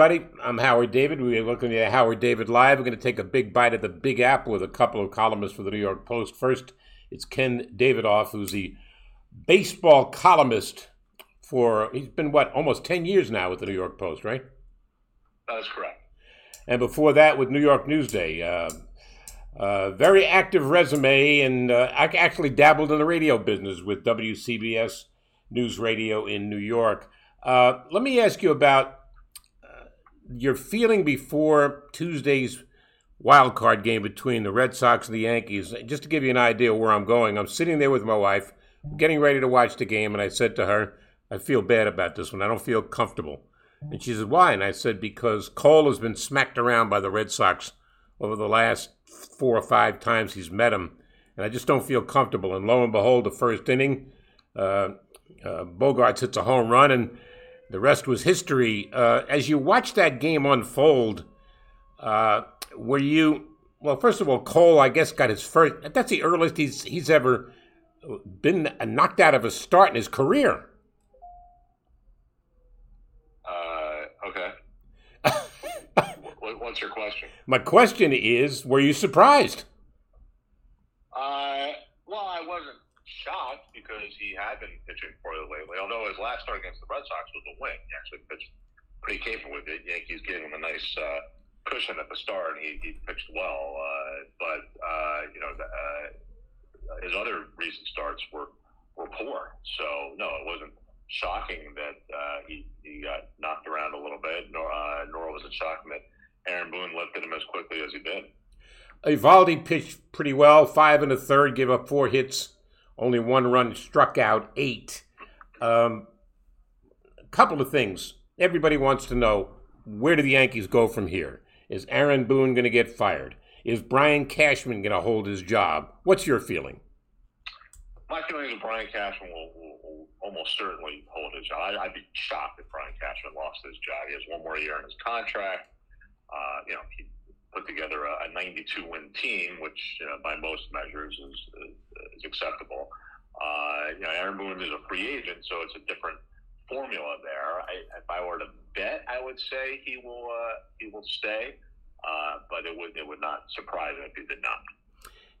Everybody. I'm Howard David. We're looking at Howard David Live. We're going to take a big bite at the Big Apple with a couple of columnists for the New York Post. First, it's Ken Davidoff, who's the baseball columnist for, he's been, what, almost 10 years now with the New York Post, right? That is correct. And before that, with New York Newsday. Uh, uh, very active resume, and uh, I actually dabbled in the radio business with WCBS News Radio in New York. Uh, let me ask you about your feeling before Tuesday's wild card game between the Red Sox and the Yankees, just to give you an idea where I'm going, I'm sitting there with my wife, getting ready to watch the game, and I said to her, I feel bad about this one. I don't feel comfortable. And she said, Why? And I said, Because Cole has been smacked around by the Red Sox over the last four or five times he's met him. And I just don't feel comfortable. And lo and behold, the first inning, uh, uh, Bogaerts hits a home run, and the rest was history. Uh, as you watched that game unfold, uh, were you well? First of all, Cole, I guess, got his first. That's the earliest he's he's ever been knocked out of a start in his career. Uh, okay. What's your question? My question is: Were you surprised? Uh, well, I wasn't shocked because he had been pitching poorly lately. Although his last start against the Red Sox was a win, he actually pitched pretty capable with it. Yankees gave him a nice uh, cushion at the start, and he, he pitched well. Uh, but uh, you know, the, uh, his other recent starts were were poor. So no, it wasn't shocking that uh, he he got knocked around a little bit, nor uh, nor was it shocking that Aaron Boone lifted him as quickly as he did. Eovaldi pitched pretty well, five and a third, gave up four hits only one run, struck out eight. Um, a couple of things. Everybody wants to know where do the Yankees go from here? Is Aaron Boone going to get fired? Is Brian Cashman going to hold his job? What's your feeling? My feeling is Brian Cashman will, will, will almost certainly hold his job. I, would be shocked if Brian Cashman lost his job. He has one more year in his contract. Uh, you know, he put together a, a 92 win team, which you know, by most measures is, is, is acceptable. Uh, you know, Aaron Boone is a free agent, so it's a different formula there. I, if I were to bet, I would say he will uh, he will stay, uh, but it would it would not surprise me if he did not.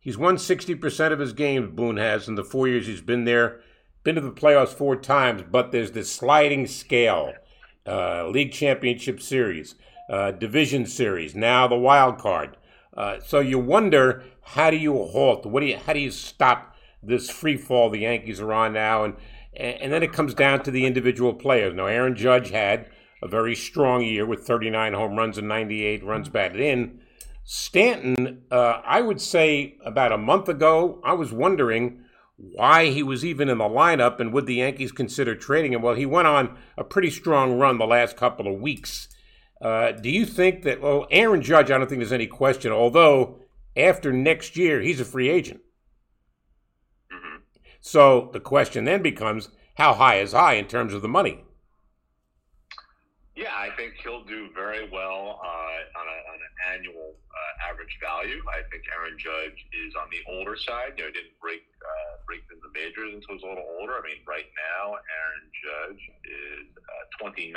He's won 60% of his games, Boone has, in the four years he's been there. Been to the playoffs four times, but there's this sliding scale. Uh, league championship series, uh, division series, now the wild card. Uh, so you wonder how do you halt? What do you? How do you stop this free fall the Yankees are on now? And and then it comes down to the individual players. Now Aaron Judge had a very strong year with 39 home runs and 98 runs batted in. Stanton, uh, I would say about a month ago, I was wondering why he was even in the lineup and would the Yankees consider trading him. Well, he went on a pretty strong run the last couple of weeks. Uh, do you think that, well, Aaron Judge, I don't think there's any question, although after next year, he's a free agent. Mm-hmm. So the question then becomes how high is high in terms of the money? Yeah, I think he'll do very well uh, on, a, on, an annual uh, average value. I think Aaron Judge is on the older side. You know, he didn't break uh, break in the majors until he was a little older. I mean, right now, Aaron Judge is uh, 29.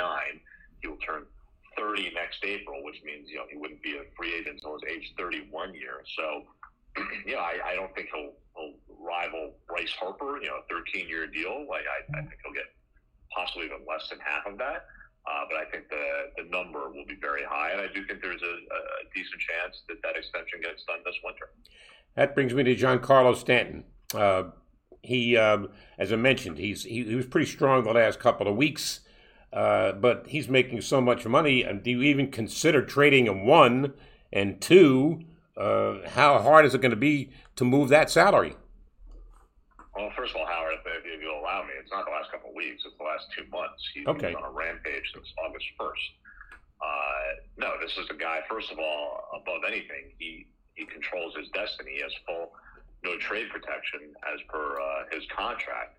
He will turn 30 next April, which means you know he wouldn't be a free agent until his age 31 year. So, you know, I, I don't think he'll, he'll rival Bryce Harper. You know, a 13 year deal. Like I, I think he'll get possibly even less than half of that. Uh, but I think the the number will be very high, and I do think there's a, a decent chance that that extension gets done this winter. That brings me to Giancarlo Stanton. Uh, he, um, as I mentioned, he's he, he was pretty strong the last couple of weeks. Uh, but he's making so much money. And do you even consider trading him? One and two, uh, how hard is it going to be to move that salary? Well, first of all, Howard, if, if you'll allow me, it's not the last couple of weeks; it's the last two months. He's okay. on a rampage since August first. Uh, no, this is a guy. First of all, above anything, he he controls his destiny. He has full no trade protection as per uh, his contract.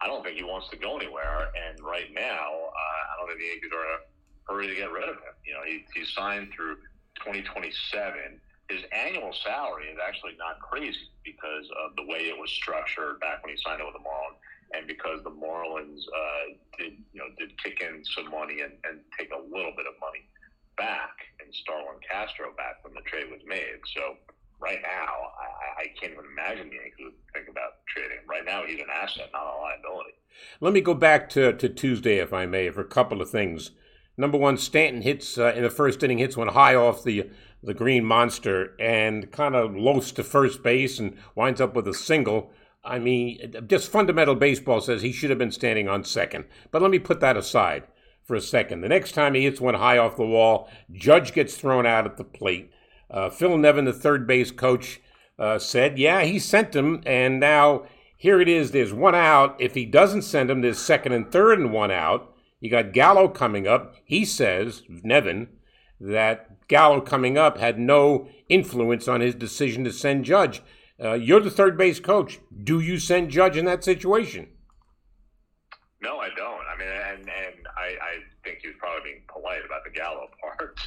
I don't think he wants to go anywhere. And right now, uh, I don't think the Yankees are in a hurry to get rid of him. You know, he, he's signed through 2027. His annual salary is actually not crazy because of the way it was structured back when he signed it with the Marlins, and because the Marlins uh, did, you know, did kick in some money and, and take a little bit of money back and Starlin Castro back when the trade was made. So right now, I, I can't even imagine the Yankees think about trading. Right now, he's an asset, not a liability. Let me go back to, to Tuesday, if I may, for a couple of things. Number one, Stanton hits uh, in the first inning, hits one high off the the green monster and kind of lows to first base and winds up with a single. I mean, just fundamental baseball says he should have been standing on second. But let me put that aside for a second. The next time he hits one high off the wall, Judge gets thrown out at the plate. Uh, Phil Nevin, the third base coach, uh, said, Yeah, he sent him, and now here it is. There's one out. If he doesn't send him, there's second and third and one out. You got Gallo coming up. He says, Nevin, that Gallo coming up had no influence on his decision to send Judge. Uh, you're the third base coach. Do you send Judge in that situation? No, I don't. I mean, and, and I, I think he was probably being polite about the Gallo part.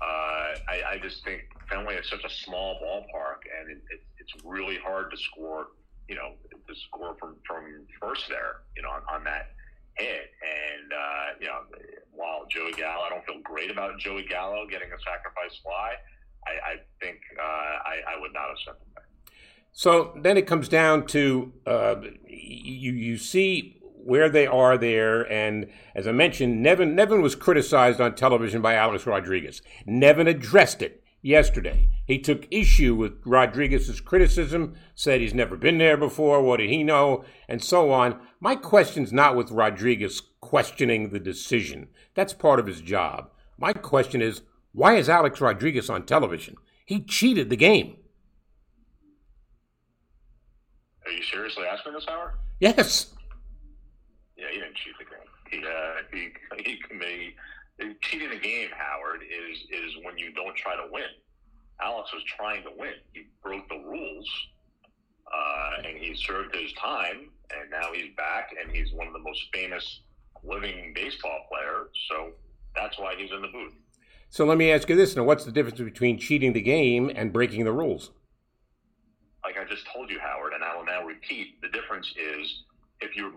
Uh, I, I, just think Fenway is such a small ballpark, and it, it, it's really hard to score. You know, to score from from first there. You know, on, on that hit. And uh, you know, while Joey Gallo, I don't feel great about Joey Gallo getting a sacrifice fly. I, I think uh, I, I, would not have sent him there. So then it comes down to uh, you. You see where they are there. And as I mentioned, Nevin, Nevin was criticized on television by Alex Rodriguez. Nevin addressed it yesterday. He took issue with Rodriguez's criticism, said he's never been there before, what did he know, and so on. My question's not with Rodriguez questioning the decision. That's part of his job. My question is, why is Alex Rodriguez on television? He cheated the game. Are you seriously asking this, Howard? Yes. Yeah, he didn't cheat the game. He uh, he he committed cheating the game. Howard is is when you don't try to win. Alex was trying to win. He broke the rules, uh, and he served his time, and now he's back, and he's one of the most famous living baseball players. So that's why he's in the booth. So let me ask you this: Now, what's the difference between cheating the game and breaking the rules? Like I just told you, Howard, and I will now repeat: the difference is if you're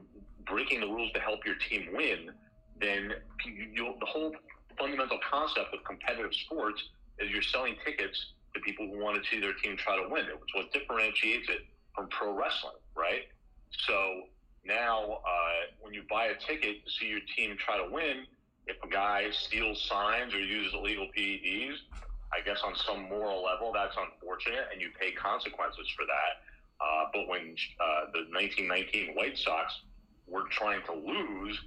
breaking the rules to help your team win, then the whole fundamental concept of competitive sports is you're selling tickets to people who want to see their team try to win. It's what differentiates it from pro wrestling, right? So now, uh, when you buy a ticket to see your team try to win, if a guy steals signs or uses illegal PEDs, I guess on some moral level, that's unfortunate, and you pay consequences for that. Uh, but when uh, the 1919 White Sox were trying to lose,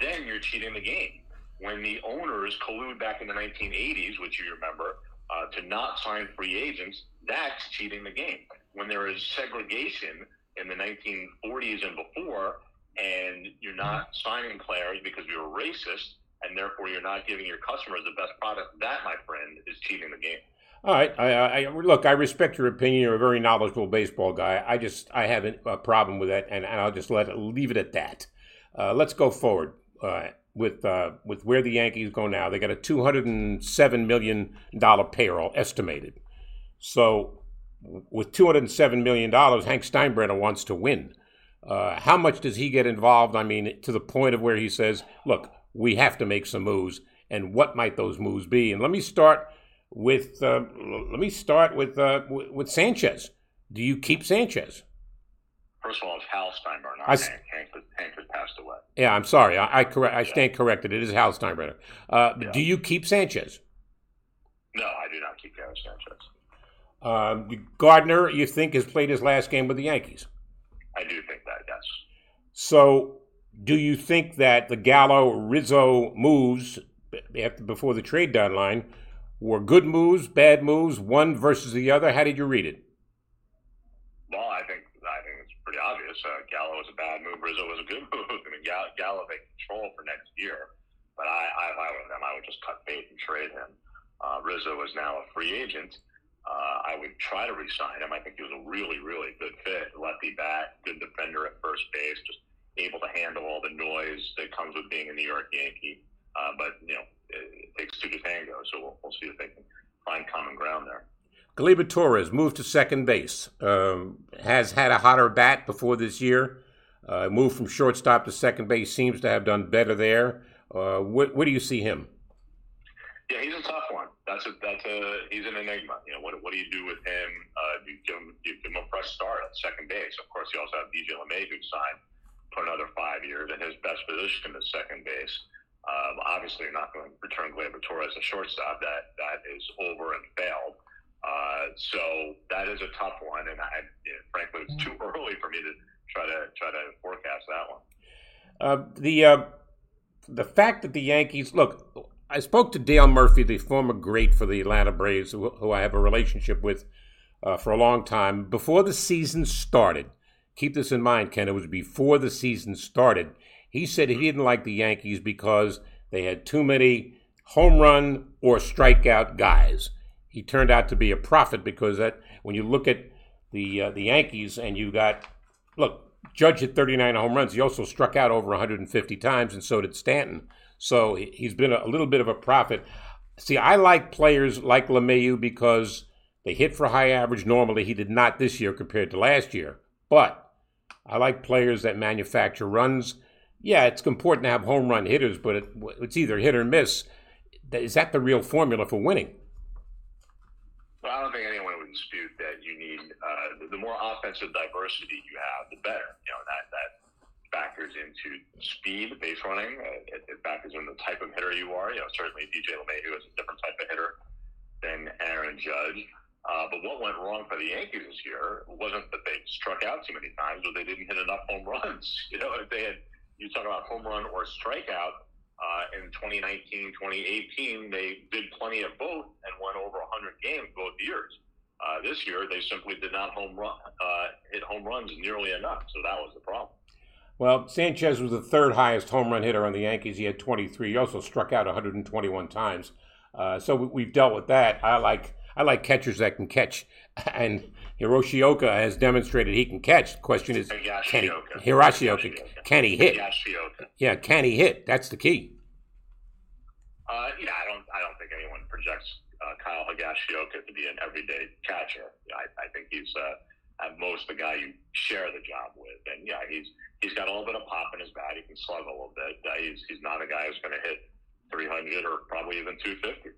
then you're cheating the game. When the owners collude back in the 1980s, which you remember, uh, to not sign free agents, that's cheating the game. When there is segregation in the 1940s and before, and you're not signing players because you're racist, and therefore you're not giving your customers the best product, that, my friend, is cheating the game. All right. I, I, look. I respect your opinion. You're a very knowledgeable baseball guy. I just I have a problem with that, and, and I'll just let it, leave it at that. Uh, let's go forward uh, with uh, with where the Yankees go now. They got a 207 million dollar payroll estimated. So with 207 million dollars, Hank Steinbrenner wants to win. Uh, how much does he get involved? I mean, to the point of where he says, "Look, we have to make some moves." And what might those moves be? And let me start with uh, let me start with uh, with Sanchez. Do you keep Sanchez? First of all, it's Hal Steinbrenner, I, Hank. Passed away. Yeah, I'm sorry. I I, correct, I stand corrected. It is Hal Steinbrenner. Uh, yeah. Do you keep Sanchez? No, I do not keep Gary Sanchez. Um, Gardner, you think has played his last game with the Yankees? I do think that. Yes. So do you think that the Gallo Rizzo moves after, before the trade deadline were good moves, bad moves, one versus the other? How did you read it? Well, I think I think it's pretty obvious. Uh, Gallo was a bad move. Rizzo was a good move. I mean, Gallo, Gallo they control for next year, but I, I, if I were them, I would just cut bait and trade him. Uh, Rizzo is now a free agent. Uh, I would try to re-sign him. I think he was a really, really good fit. Lefty bat, good defender at first base, just able to handle all the noise that comes with being a New York Yankee. Uh, but you know, it, it, takes two to tango. So we'll, we'll, see if they can find common ground there. Gleyber Torres moved to second base. Um, has had a hotter bat before this year. Uh, moved from shortstop to second base. Seems to have done better there. Uh, wh- where do you see him? Yeah, he's a tough one. That's a that's a he's an enigma. You know, what what do you do with him? Uh, you give him you give him a fresh start at second base. Of course, you also have DJ LeMahieu who signed for another five years, and his best position is second base. Um, obviously, you're not going to return Gleyber Torres a shortstop. That that is over and failed. Uh, so that is a tough one, and I, you know, frankly, it's too early for me to try to try to forecast that one. Uh, the uh, the fact that the Yankees look, I spoke to Dale Murphy, the former great for the Atlanta Braves, who, who I have a relationship with uh, for a long time, before the season started keep this in mind, Ken, it was before the season started. He said he didn't like the Yankees because they had too many home run or strikeout guys. He turned out to be a prophet because that when you look at the uh, the Yankees and you got look Judge hit 39 home runs. He also struck out over 150 times, and so did Stanton. So he's been a little bit of a prophet. See, I like players like LeMahieu because they hit for high average normally. He did not this year compared to last year. But I like players that manufacture runs. Yeah, it's important to have home run hitters, but it, it's either hit or miss. Is that the real formula for winning? Well, I don't think anyone dispute that you need uh, the more offensive diversity you have, the better. You know that that factors into speed, base running. Uh, it, it, factors in the type of hitter you are. You know, certainly DJ LeMahieu is a different type of hitter than Aaron Judge. Uh, but what went wrong for the Yankees this year wasn't that they struck out too many times or they didn't hit enough home runs. You know, if they had, you talk about home run or strikeout uh, in 2019, 2018, they did plenty of both and won over 100 games both years. Uh, this year, they simply did not home run, uh, hit home runs nearly enough. So that was the problem. Well, Sanchez was the third highest home run hitter on the Yankees. He had 23. He also struck out 121 times. Uh, so we, have dealt with that. I like I like catchers that can catch, and Higashioka has demonstrated he can catch. The question is, can he, Higashioka, can he hit? Yeah, can he hit? That's the key. Uh, yeah, I don't. I don't think anyone projects Kyle Higashioka to be an everyday catcher. I, I think he's uh, at most the guy you share the job with, and yeah, he's he's got a little bit of pop in his bat. He can slug a little bit. Uh, he's he's not a guy who's going to hit 300 or probably even 250.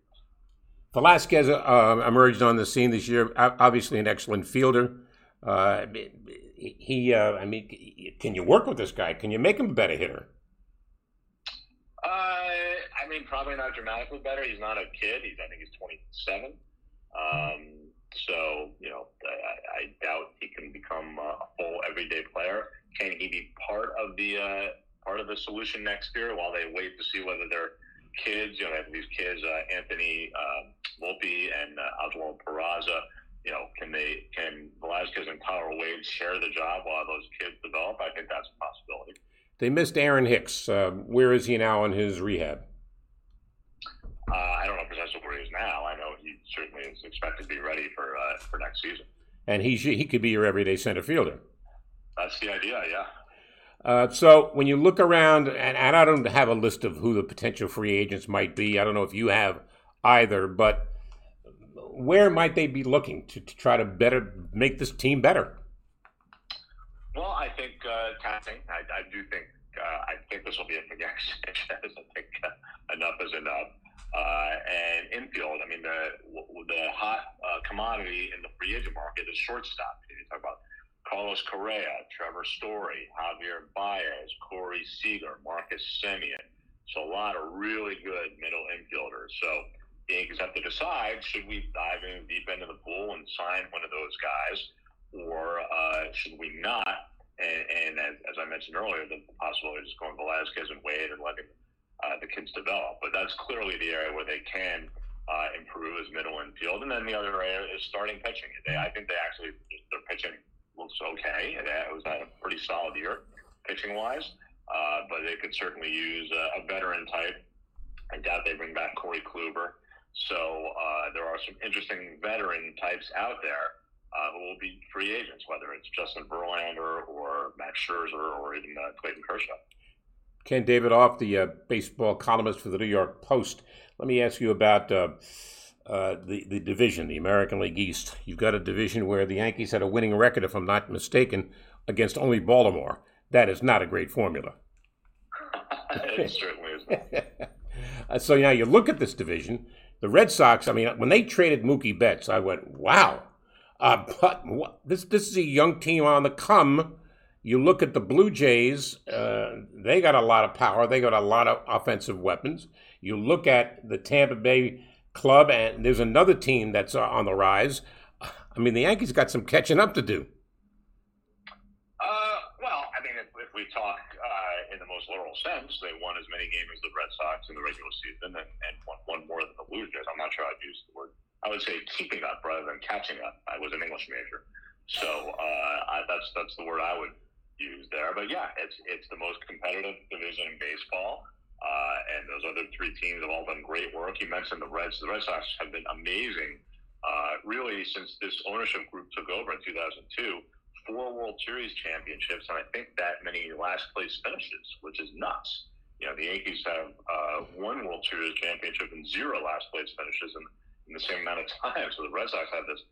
Velazquez uh, emerged on the scene this year. Obviously, an excellent fielder. Uh, he, uh, I mean, can you work with this guy? Can you make him a better hitter? Uh, mean, probably not dramatically better. He's not a kid. He's, I think, he's 27. Um, so, you know, I, I, doubt he can become a full everyday player. Can he be part of the uh, part of the solution next year while they wait to see whether they're kids, you know, have these kids, uh, Anthony uh, Volpe and uh, Oswald Peraza. You know, can they can Velazquez and Tyler Wade share the job while those kids develop? I think that's a possibility. They missed Aaron Hicks. Uh, where is he now in his rehab? Uh, I don't know precisely where he is now. I know he certainly is expected to be ready for uh, for next season. And he he could be your everyday center fielder. That's the idea, yeah. Uh, so when you look around, and, and, I don't have a list of who the potential free agents might be. I don't know if you have either, but where might they be looking to, to try to better make this team better? Well, I think uh. I, I, do think uh, I think this will be a big exercise. I think uh, enough is enough. Uh, and infield, I mean, the the hot uh, commodity in the free agent market is shortstop. You talk about Carlos Correa, Trevor Story, Javier Baez, Corey Seager, Marcus Semien. So a lot of really good middle infielders. So the Yankees have to decide: should we dive in deep into the pool and sign one of those guys, or uh, should we not and, and as, as, I mentioned earlier, the, possibility just going Velazquez and Wade and letting uh, the kids develop. But that's clearly the area where they can uh, improve is middle infield, and then the other area is starting pitching. They, I think they actually their pitching looks okay. It was a pretty solid year pitching wise, uh, but they could certainly use a, a veteran type. I doubt they bring back Corey Kluber. So uh, there are some interesting veteran types out there uh, who will be free agents, whether it's Justin Verlander or Max Scherzer or even uh, Clayton Kershaw. Ken Davidoff, the uh, baseball columnist for the New York Post. Let me ask you about uh, uh, the the division, the American League East. You've got a division where the Yankees had a winning record, if I'm not mistaken, against only Baltimore. That is not a great formula. it certainly is. so now you look at this division. The Red Sox. I mean, when they traded Mookie Betts, I went, "Wow." Uh, but what, this this is a young team on the come. You look at the Blue Jays; uh, they got a lot of power. They got a lot of offensive weapons. You look at the Tampa Bay club, and there's another team that's uh, on the rise. I mean, the Yankees got some catching up to do. Uh, well, I mean, if, if we talk uh, in the most literal sense, they won as many games as the Red Sox in the regular season and, and won one more than the Blue Jays. I'm not sure I'd use the word I would say keeping up rather than catching up. I was an English major, so uh, I, that's that's the word I would use there. But yeah, it's it's the most competitive division in baseball, uh, and those other three teams have all done great work. You mentioned the Reds. The Red Sox have been amazing, uh, really, since this ownership group took over in 2002. Four World Series championships, and I think that many last place finishes, which is nuts. You know, the Yankees have uh, one World Series championship and zero last place finishes, and in the same amount of time. So the Red Sox have this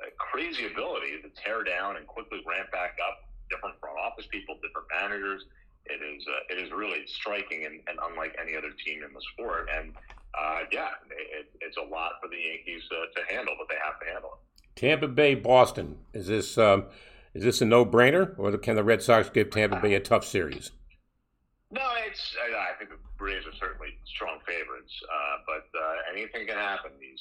uh, crazy ability to tear down and quickly ramp back up. Different front office people, different managers. It is uh, it is really striking and, and, unlike any other team in the sport. And uh, yeah, it, it's a lot for the Yankees uh, to handle, but they have to handle it. Tampa Bay, Boston. Is this um, is this a no brainer, or can the Red Sox give Tampa Bay a tough series? No, it's. I think the Rays are certainly strong favorites, uh, but uh, anything can happen. These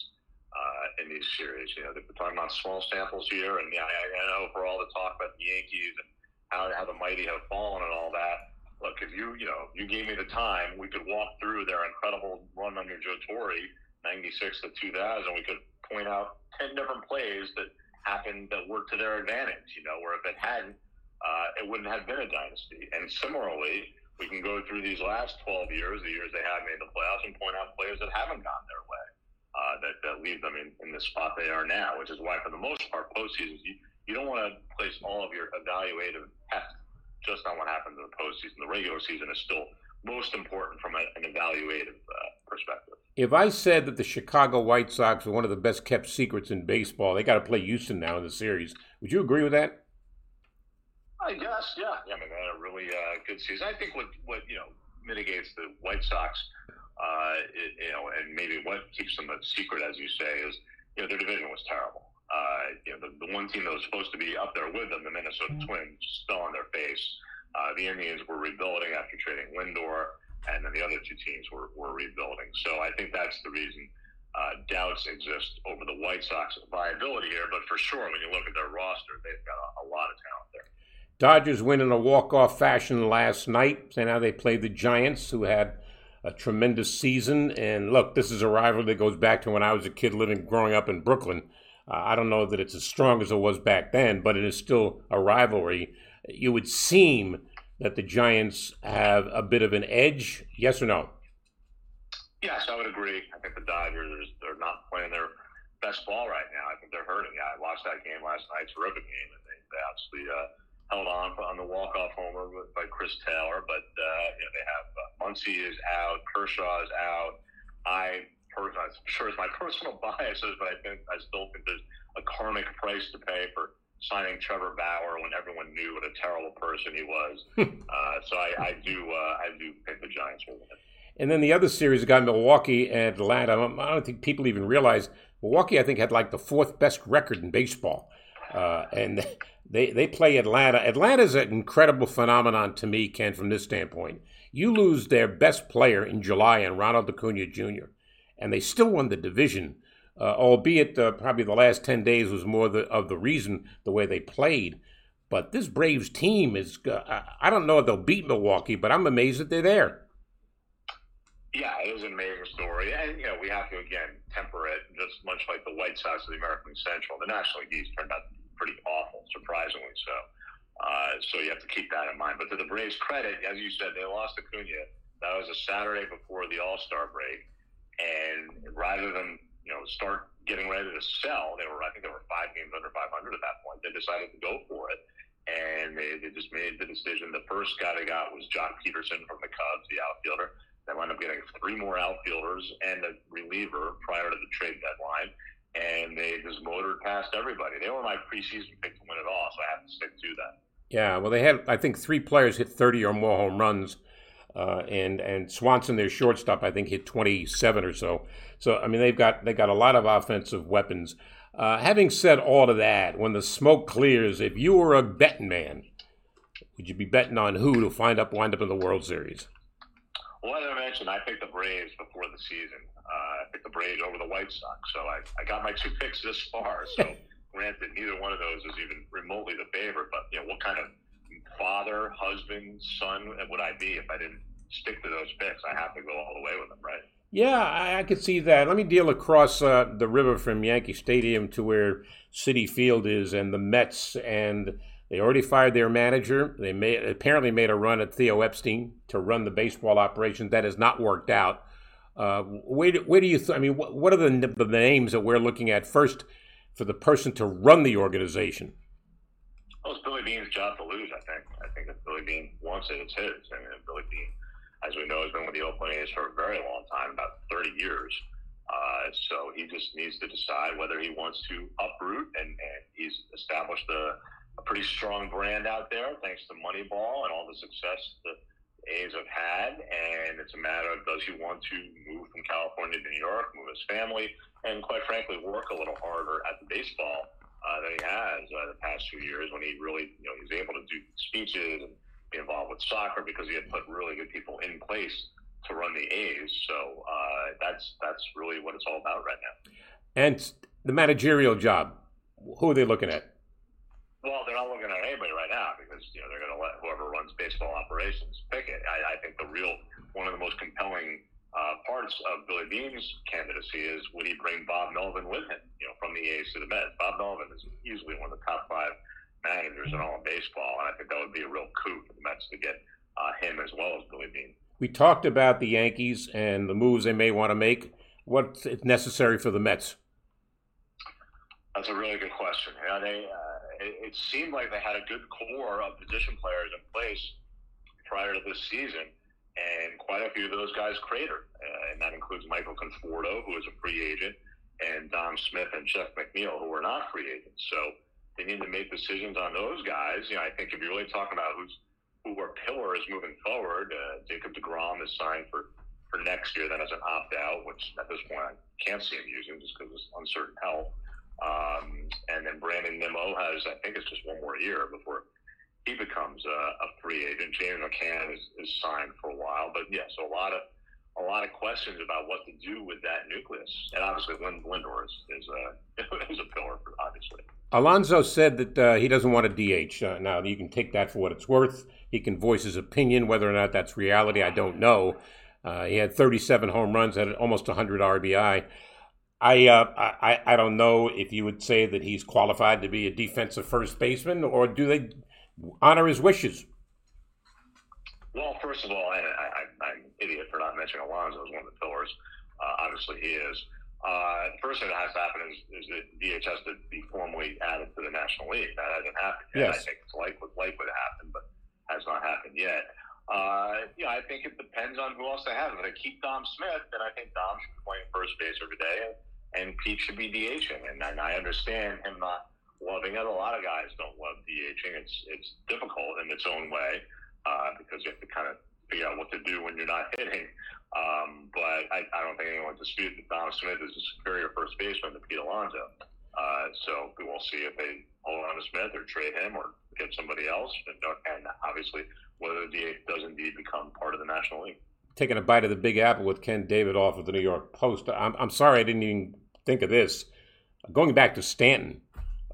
uh, in these series. You know, they're talking about small samples here, and yeah, I, I know for all the talk about the Yankees and how, how the mighty have fallen and all that. Look, if you you know you gave me the time, we could walk through their incredible run under Joe Torre, '96 to 2000. We could point out ten different plays that happened that worked to their advantage. You know, where if it hadn't, uh, it wouldn't have been a dynasty. And similarly, we can go through these last 12 years, the years they have made the playoffs, and point out players that haven't gone their way uh, that, that leave them in, in the spot they are now, which is why, for the most part, postseasons, you, you don't want to place all of your evaluative just on what happens in the postseason. The regular season is still most important from a, an evaluative uh, perspective. If I said that the Chicago White Sox are one of the best kept secrets in baseball, they got to play Houston now in the series. Would you agree with that? I guess, yeah. yeah I mean, they had a really uh, good season. I think what what you know mitigates the White Sox uh, it, you know, and maybe what keeps them a secret, as you say, is you know their division was terrible. Uh, you know, the, the one team that was supposed to be up there with them, the Minnesota. Twins, just fell on their face. Uh, the Indians were rebuilding after trading Lindor, and then the other two teams were, were rebuilding. So I think that's the reason uh, doubts exist over the White Sox viability here. But for sure, when you look at their roster, they've got a, a lot of talent there. Dodgers win in a walk-off fashion last night. So now they played the Giants, who had a tremendous season. And look, this is a rivalry that goes back to when I was a kid living, growing up in Brooklyn. Uh, I don't know that it's as strong as it was back then, but it is still a rivalry. You would seem that the Giants have a bit of an edge. Yes or no? Yes, I would agree. I think the Dodgers they're not playing their best ball right now. I think they're hurting. I watched that game last night. Terrific game, and they, they absolutely uh, held on on the walk off homer by Chris Taylor, but uh, you know they have uh, Muncy is out, Kershaw is out. I I'm sure it's my personal biases, but I think I still think there's a karmic price to pay for signing Trevor Bauer when everyone knew what a terrible person he was. uh, so I, I do uh, I do think the Giants will win. And then the other series got Milwaukee and Atlanta. I don't think people even realize Milwaukee. I think had like the fourth best record in baseball, uh, and they they play Atlanta. Atlanta's an incredible phenomenon to me, Ken, from this standpoint. You lose their best player in July and Ronald Acuna Jr., and they still won the division, uh, albeit uh, probably the last 10 days was more the, of the reason the way they played. But this Braves team is, uh, I don't know if they'll beat Milwaukee, but I'm amazed that they're there. Yeah, it was an amazing story. And, you know, we have to, again, temper it, just much like the White Sox of the American Central. The National League East turned out pretty awful, surprisingly so. Uh, so you have to keep that in mind. But to the Braves' credit, as you said, they lost Acuna. That was a Saturday before the All Star break, and rather than you know start getting ready to sell, they were I think they were five games under 500 at that point. They decided to go for it, and they, they just made the decision. The first guy they got was Joc Pederson from the Cubs, the outfielder. They wound up getting three more outfielders and a reliever prior to the trade deadline and they just motored past everybody. They were my preseason pick to win it all, so I have to stick to that. Yeah, well, they had I think three players hit 30 or more home runs, uh, and and Swanson, their shortstop, I think hit 27 or so. So I mean, they've got they got a lot of offensive weapons. Uh, having said all of that, when the smoke clears, if you were a betting man, would you be betting on who to find up wind up in the World Series? Well, as I mentioned, I picked the Braves before the season. Uh, I picked the Braves over the White Sox, so I, I got my two picks this far. So granted, neither one of those is even remotely the favorite. But you know, what kind of father, husband, son would I be if I didn't stick to those picks? I have to go all the way with them, right? Yeah, I, I could see that. Let me deal across uh, the river from Yankee Stadium to where Citi Field is, and the Mets, and they already fired their manager. They made, apparently made a run at Theo Epstein to run the baseball operation. That has not worked out. Uh, where, do, where do you? Th- I mean, what, what are the, the names that we're looking at first? for the person to run the organization? Well, it's Billy Beane's job to lose, I think. I think if Billy Beane wants it, it's his. Mean, Billy Beane, as we know, has been with the Oakland A's for a very long time, about 30 years. Uh, so he just needs to decide whether he wants to uproot, and, and he's established a, a pretty strong brand out there thanks to Moneyball and all the success that A's have had, and it's a matter of does he want to move from California to New York, move his family, and quite frankly, work a little harder at the baseball uh, than he has uh, the past few years when he really, you know, he was able to do speeches and be involved with soccer because he had put really good people in place to run the A's. So uh, that's that's really what it's all about right now. And the managerial job, who are they looking at? Well, they're not looking at anybody right now because you know they're going to let whoever runs baseball operations pick it. I, I think the real one of the most compelling uh, parts of Billy Beane's candidacy is would he bring Bob Melvin with him? You know, from the A's to the Mets. Bob Melvin is easily one of the top five managers in all of baseball, and I think that would be a real coup for the Mets to get uh, him as well as Billy Bean. We talked about the Yankees and the moves they may want to make. What's necessary for the Mets? That's a really good question. Yeah, they. Uh, it, it seemed like they had a good core of position players in place prior to this season, and quite a few of those guys cratered. Uh, and that includes Michael Conforto, who is a free agent, and Dom Smith and Jeff McNeil, who are not free agents. So they need to make decisions on those guys. You know, I think if you're really talking about who's who are pillars moving forward, uh, Jacob DeGrom is signed for for next year. That is an opt out, which at this point I can't see him using just because it's uncertain health. Um, and then Brandon Nimmo has, I think it's just one more year before he becomes a, a free agent. James McCann is, is signed for a while, but yeah, so a lot of a lot of questions about what to do with that nucleus, and obviously Lin, Lindor is, is a is a pillar, for, obviously. Alonso said that uh, he doesn't want a DH. Uh, now you can take that for what it's worth. He can voice his opinion, whether or not that's reality, I don't know. Uh, he had 37 home runs at almost 100 RBI. I, uh, I I don't know if you would say that he's qualified to be a defensive first baseman, or do they honor his wishes? Well, first of all, I, I, am an idiot for not mentioning Alonso as one of the pillars. Uh, obviously, he is. Uh, the first thing that has to happen is, is that DH has to be formally added to the National League. That hasn't happened yet. Yes. I think it's likely, likely to happen, but has not happened yet. Uh, yeah, I think it depends on who else they have. If they keep Dom Smith, then I think Dom should be playing first base every day and Pete should be DHing. And, and I understand him not loving it. A lot of guys don't love DHing. It's it's difficult in its own way uh, because you have to kind of figure out what to do when you're not hitting. Um, but I, I don't think anyone disputes that Dom Smith is a superior first baseman to Pete Alonso. Uh, so we will see if they hold on to Smith or trade him or get somebody else, and, and obviously whether the DH does indeed become part of the National League taking a bite of the Big Apple with Ken Davidoff of the New York Post. I'm, I'm sorry I didn't even think of this. Going back to Stanton,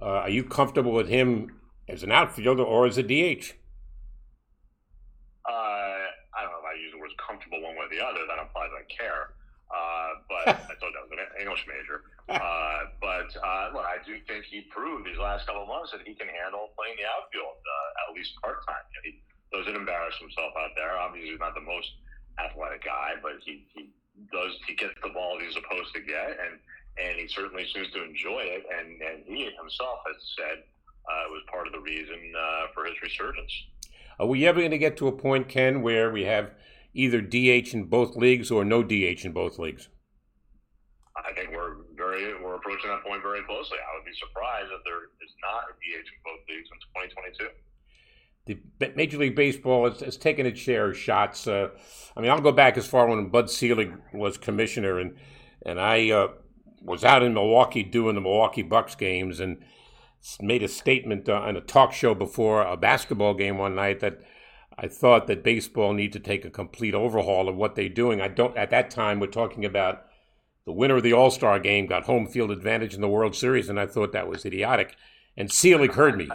uh, are you comfortable with him as an outfielder or as a DH? Uh, I don't know if I use the words comfortable one way or the other. That implies I care. Uh, but I thought that was an English major. Uh, but uh, look, I do think he proved these last couple of months that he can handle playing the outfield uh, at least part time. He doesn't embarrass himself out there. Obviously, he's not the most athletic guy, but he, he does he gets the ball he's supposed to get, and and he certainly seems to enjoy it. And and he himself has said uh, it was part of the reason uh, for his resurgence. Are we ever going to get to a point, Ken, where we have either DH in both leagues or no DH in both leagues? I think we're very we're approaching that point very closely. I would be surprised if there is not a DH in both leagues in 2022. The Major League Baseball has, has taken its share of shots. Uh, I mean, I'll go back as far when Bud Selig was commissioner, and and I uh, was out in Milwaukee doing the Milwaukee Bucks games, and made a statement uh, on a talk show before a basketball game one night that I thought that baseball need to take a complete overhaul of what they're doing. I don't at that time we're talking about the winner of the All Star game got home field advantage in the World Series, and I thought that was idiotic. And Selig heard me,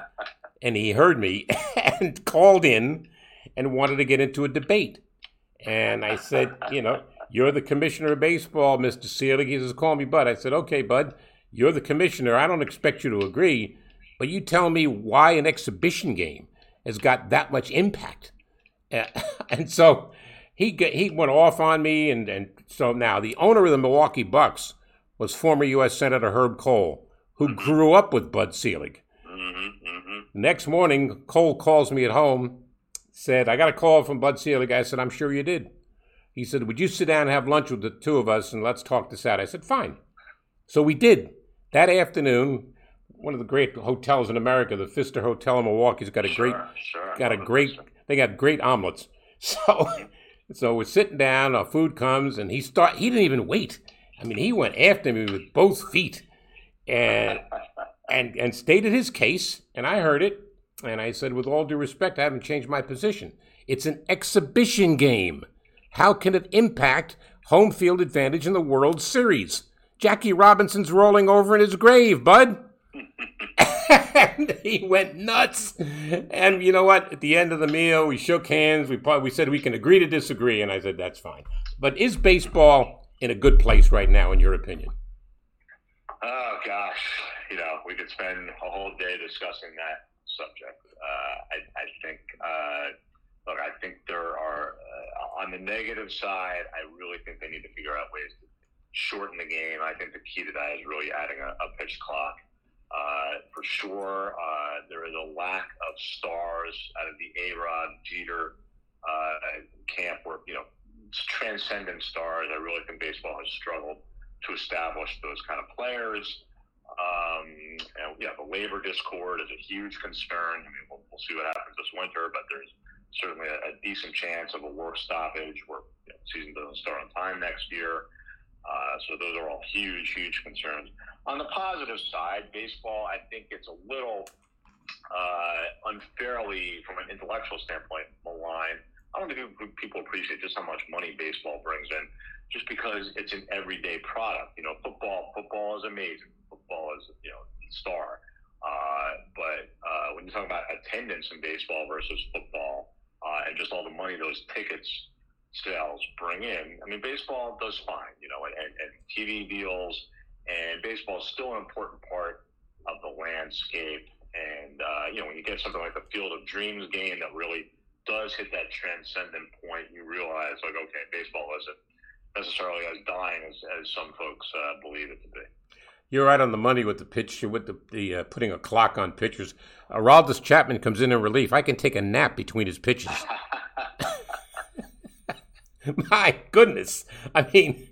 and he heard me and called in and wanted to get into a debate. And I said, you know, you're the commissioner of baseball, Mr. Selig. He says, call me Bud. I said, okay, Bud, you're the commissioner. I don't expect you to agree, but you tell me why an exhibition game has got that much impact. and so he he went off on me, and, and so now the owner of the Milwaukee Bucks was former U.S. Senator Herb Kohl, who mm-hmm. grew up with Bud Selig. Mm-hmm, mm-hmm. Next morning, Kohl calls me at home, said, I got a call from Bud Selig. I said, I'm sure you did. He said, Would you sit down and have lunch with the two of us and let's talk this out? I said, Fine. So we did. That afternoon, one of the great hotels in America, the Pfister Hotel in Milwaukee's got a sure, great sure. got a great they got great omelets. So so we're sitting down, our food comes and he start he didn't even wait. I mean he went after me with both feet and and and stated his case and I heard it and I said with all due respect I haven't changed my position. It's an exhibition game. How can it impact home field advantage in the World Series? Jackie Robinson's rolling over in his grave, bud. and he went nuts. And you know what? At the end of the meal, we shook hands. We we said we can agree to disagree, and I said that's fine. But is baseball in a good place right now, in your opinion? Oh gosh, you know we could spend a whole day discussing that subject. Uh, I, I, think. Uh, look, I think there are on the negative side. I really think they need to figure out ways to shorten the game. I think the key to that is really adding a, a pitch clock. Uh, for sure, uh, there is a lack of stars out of the A Rod Jeter uh, camp where, you know, transcendent stars. I really think baseball has struggled to establish those kind of players. Um, and yeah, the labor discord is a huge concern. I mean, we'll, we'll see what happens this winter, but there's certainly a, a decent chance of a work stoppage where you know, season doesn't start on time next year. Uh, so those are all huge, huge concerns. On the positive side, baseball, I think it's a little uh, unfairly, from an intellectual standpoint, maligned. I don't think people appreciate just how much money baseball brings in, just because it's an everyday product. You know, football, football is amazing. Football is, you know, star. Uh, but uh, when you talk about attendance in baseball versus football, uh, and just all the money those tickets sales bring in. I mean, baseball does fine, you know, and, and TV deals, and baseball is still an important part of the landscape. And, uh, you know, when you get something like the Field of Dreams game that really does hit that transcendent point, you realize, like, okay, baseball isn't necessarily as dying as, as some folks uh, believe it to be. You're right on the money with the pitch, with the, the uh, putting a clock on pitchers. Aroldis Chapman comes in in relief. I can take a nap between his pitches. My goodness. I mean,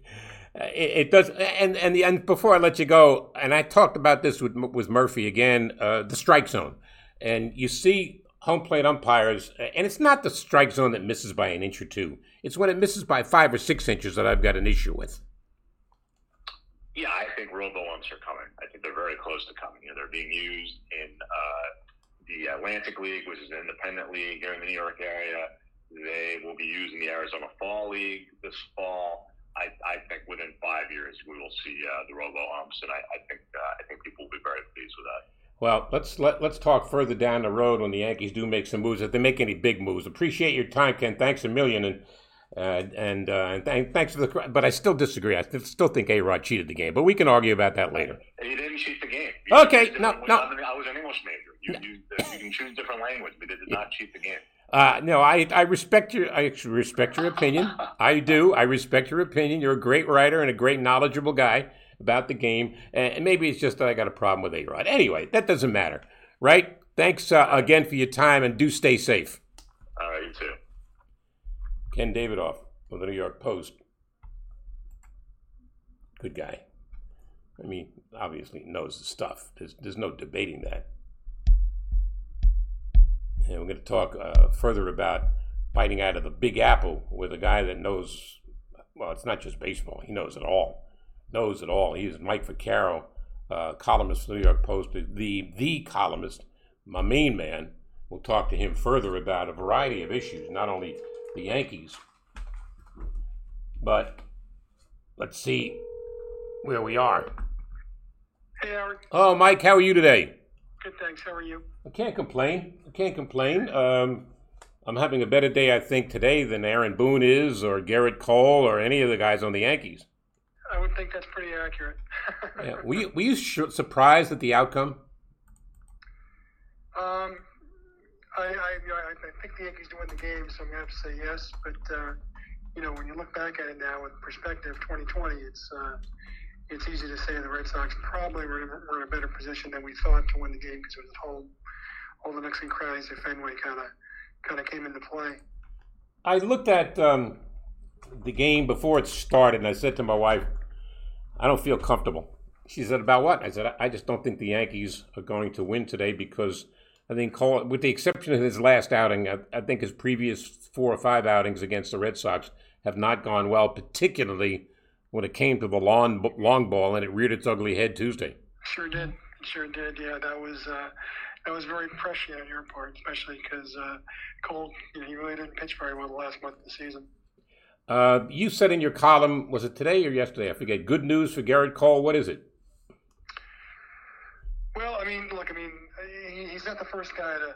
it, it, does. And and the, and before I let you go, and I talked about this with with Murphy again, uh, the strike zone, and you see home plate umpires, and it's not the strike zone that misses by an inch or two. It's when it misses by five or six inches that I've got an issue with. Yeah, I think robo umps are coming. I think they're very close to coming. You know, they're being used in uh, the Atlantic League, which is an independent league here in the New York area. They will be using the Arizona Fall League this fall. I, I think within five years we will see uh, the robo umps, and I, I think uh, I think people will be very pleased with that. Well, let's let let's talk further down the road when the Yankees do make some moves. If they make any big moves, appreciate your time, Ken. Thanks a million, and uh, and, uh, th- thanks for the. But I still disagree. I still think A Rod cheated the game, but we can argue about that later. He didn't cheat the game. He okay, no, no. I was an English major. You, you, you can choose different language, but it did not cheat the game. Uh, no, I, I respect your I respect your opinion. I do. I respect your opinion. You're a great writer and a great knowledgeable guy about the game. And maybe it's just that I got a problem with A Rod. Anyway, that doesn't matter, right? Thanks uh, again for your time and do stay safe. All right, you too. Ken Davidoff of the New York Post. Good guy. I mean, obviously knows the stuff. There's, there's no debating that. And we're going to talk uh, further about biting out of the big apple with a guy that knows, well, it's not just baseball. He knows it all. Knows it all. He's Mike Vaccaro, uh, columnist for the New York Post, the, the columnist, my main man. We'll talk to him further about a variety of issues, not only the Yankees, but let's see where we are. Hey, Eric. Oh, Mike, how are you today? Good, thanks. How are you? I can't complain. I can't complain. Um, I'm having a better day, I think, today than Aaron Boone is, or Gerrit Cole, or any of the guys on the Yankees. I would think that's pretty accurate. yeah. Were you, were you surprised at the outcome? Um, I, I, I, think the Yankees to win the game, so I'm to have to say yes. But, uh, you know, when you look back at it now with perspective 2020, it's. Uh, it's easy to say the Red Sox probably were in, were in a better position than we thought to win the game because it was at home. All the nooks and crannies of Fenway kind of kind of came into play. I looked at um, the game before it started, and I said to my wife, "I don't feel comfortable." She said, "About what?" I said, "I just don't think the Yankees are going to win today because." I think, Cole, with the exception of his last outing, I, I think his previous four or five outings against the Red Sox have not gone well, particularly when it came to the long long ball and it reared its ugly head Tuesday. Sure did, sure did. Yeah, that was uh, that was very prescient on your part, especially because uh, Cole, you know, he really didn't pitch very well the last month of the season. Uh, you said in your column, was it today or yesterday? I forget. Good news for Gerrit Cole. What is it? Well, I mean, look, I mean, he's not the first guy to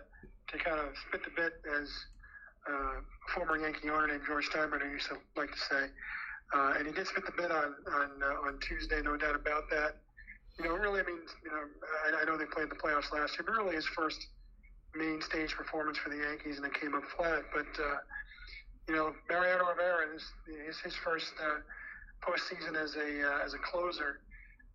to kind of spit the bit, as uh, former Yankee owner named George Steinbrenner used to like to say. Uh, and he did spit the bit on on uh, on Tuesday, no doubt about that. You know, really, I mean, you know, I, I know they played the playoffs last year, but really his first main stage performance for the Yankees, and it came up flat. But uh, you know, Mariano Rivera is his, his first uh, postseason as a uh, as a closer.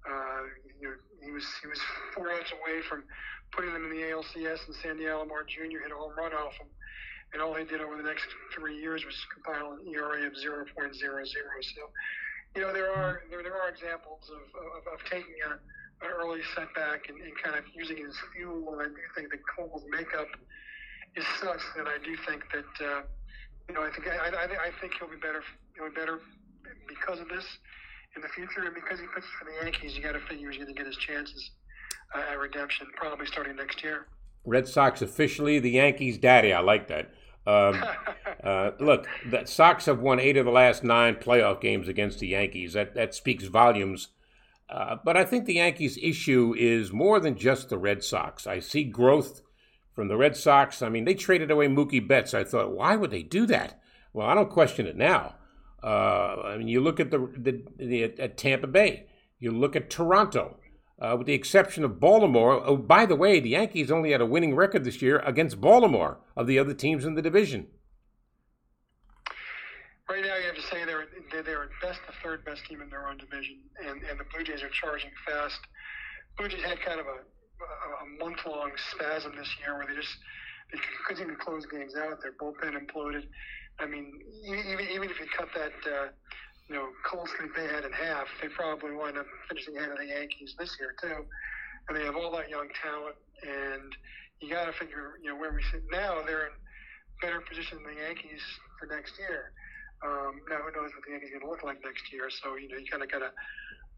Uh, you know, he was he was four outs away from putting them in the ALCS, and Sandy Alomar Jr. hit a home run off him and all he did over the next three years was compile an ERA of 0.00. So, you know, there are there, there are examples of, of, of taking a, an early setback and, and kind of using it as fuel. And I do think that Cole's makeup is such that I do think that uh, you know I think I, I, I think he'll be better he'll be better because of this in the future, and because he pitches for the Yankees, you got to figure he's going to get his chances at redemption probably starting next year. Red Sox officially the Yankees' daddy. I like that. Um, uh, look, the Sox have won eight of the last nine playoff games against the Yankees. That that speaks volumes. Uh, but I think the Yankees' issue is more than just the Red Sox. I see growth from the Red Sox. I mean, they traded away Mookie Betts. I thought, why would they do that? Well, I don't question it now. Uh, I mean, you look at the, the, the at Tampa Bay. You look at Toronto uh, with the exception of Baltimore. Oh, by the way, the Yankees only had a winning record this year against Baltimore of the other teams in the division. Right now, you have to say they're they're best the third best team in their own division, and, and the Blue Jays are charging fast. Blue Jays had kind of a a month long spasm this year where they just they couldn't even close games out. Their bullpen imploded. I mean, even even if you cut that. Uh, you know, Colts could be ahead in half. They probably wind up finishing ahead of the Yankees this year too, and they have all that young talent. And you got to figure, you know, where we sit now. They're in better position than the Yankees for next year. Um, now, who knows what the Yankees are going to look like next year? So you know, you kind of got to,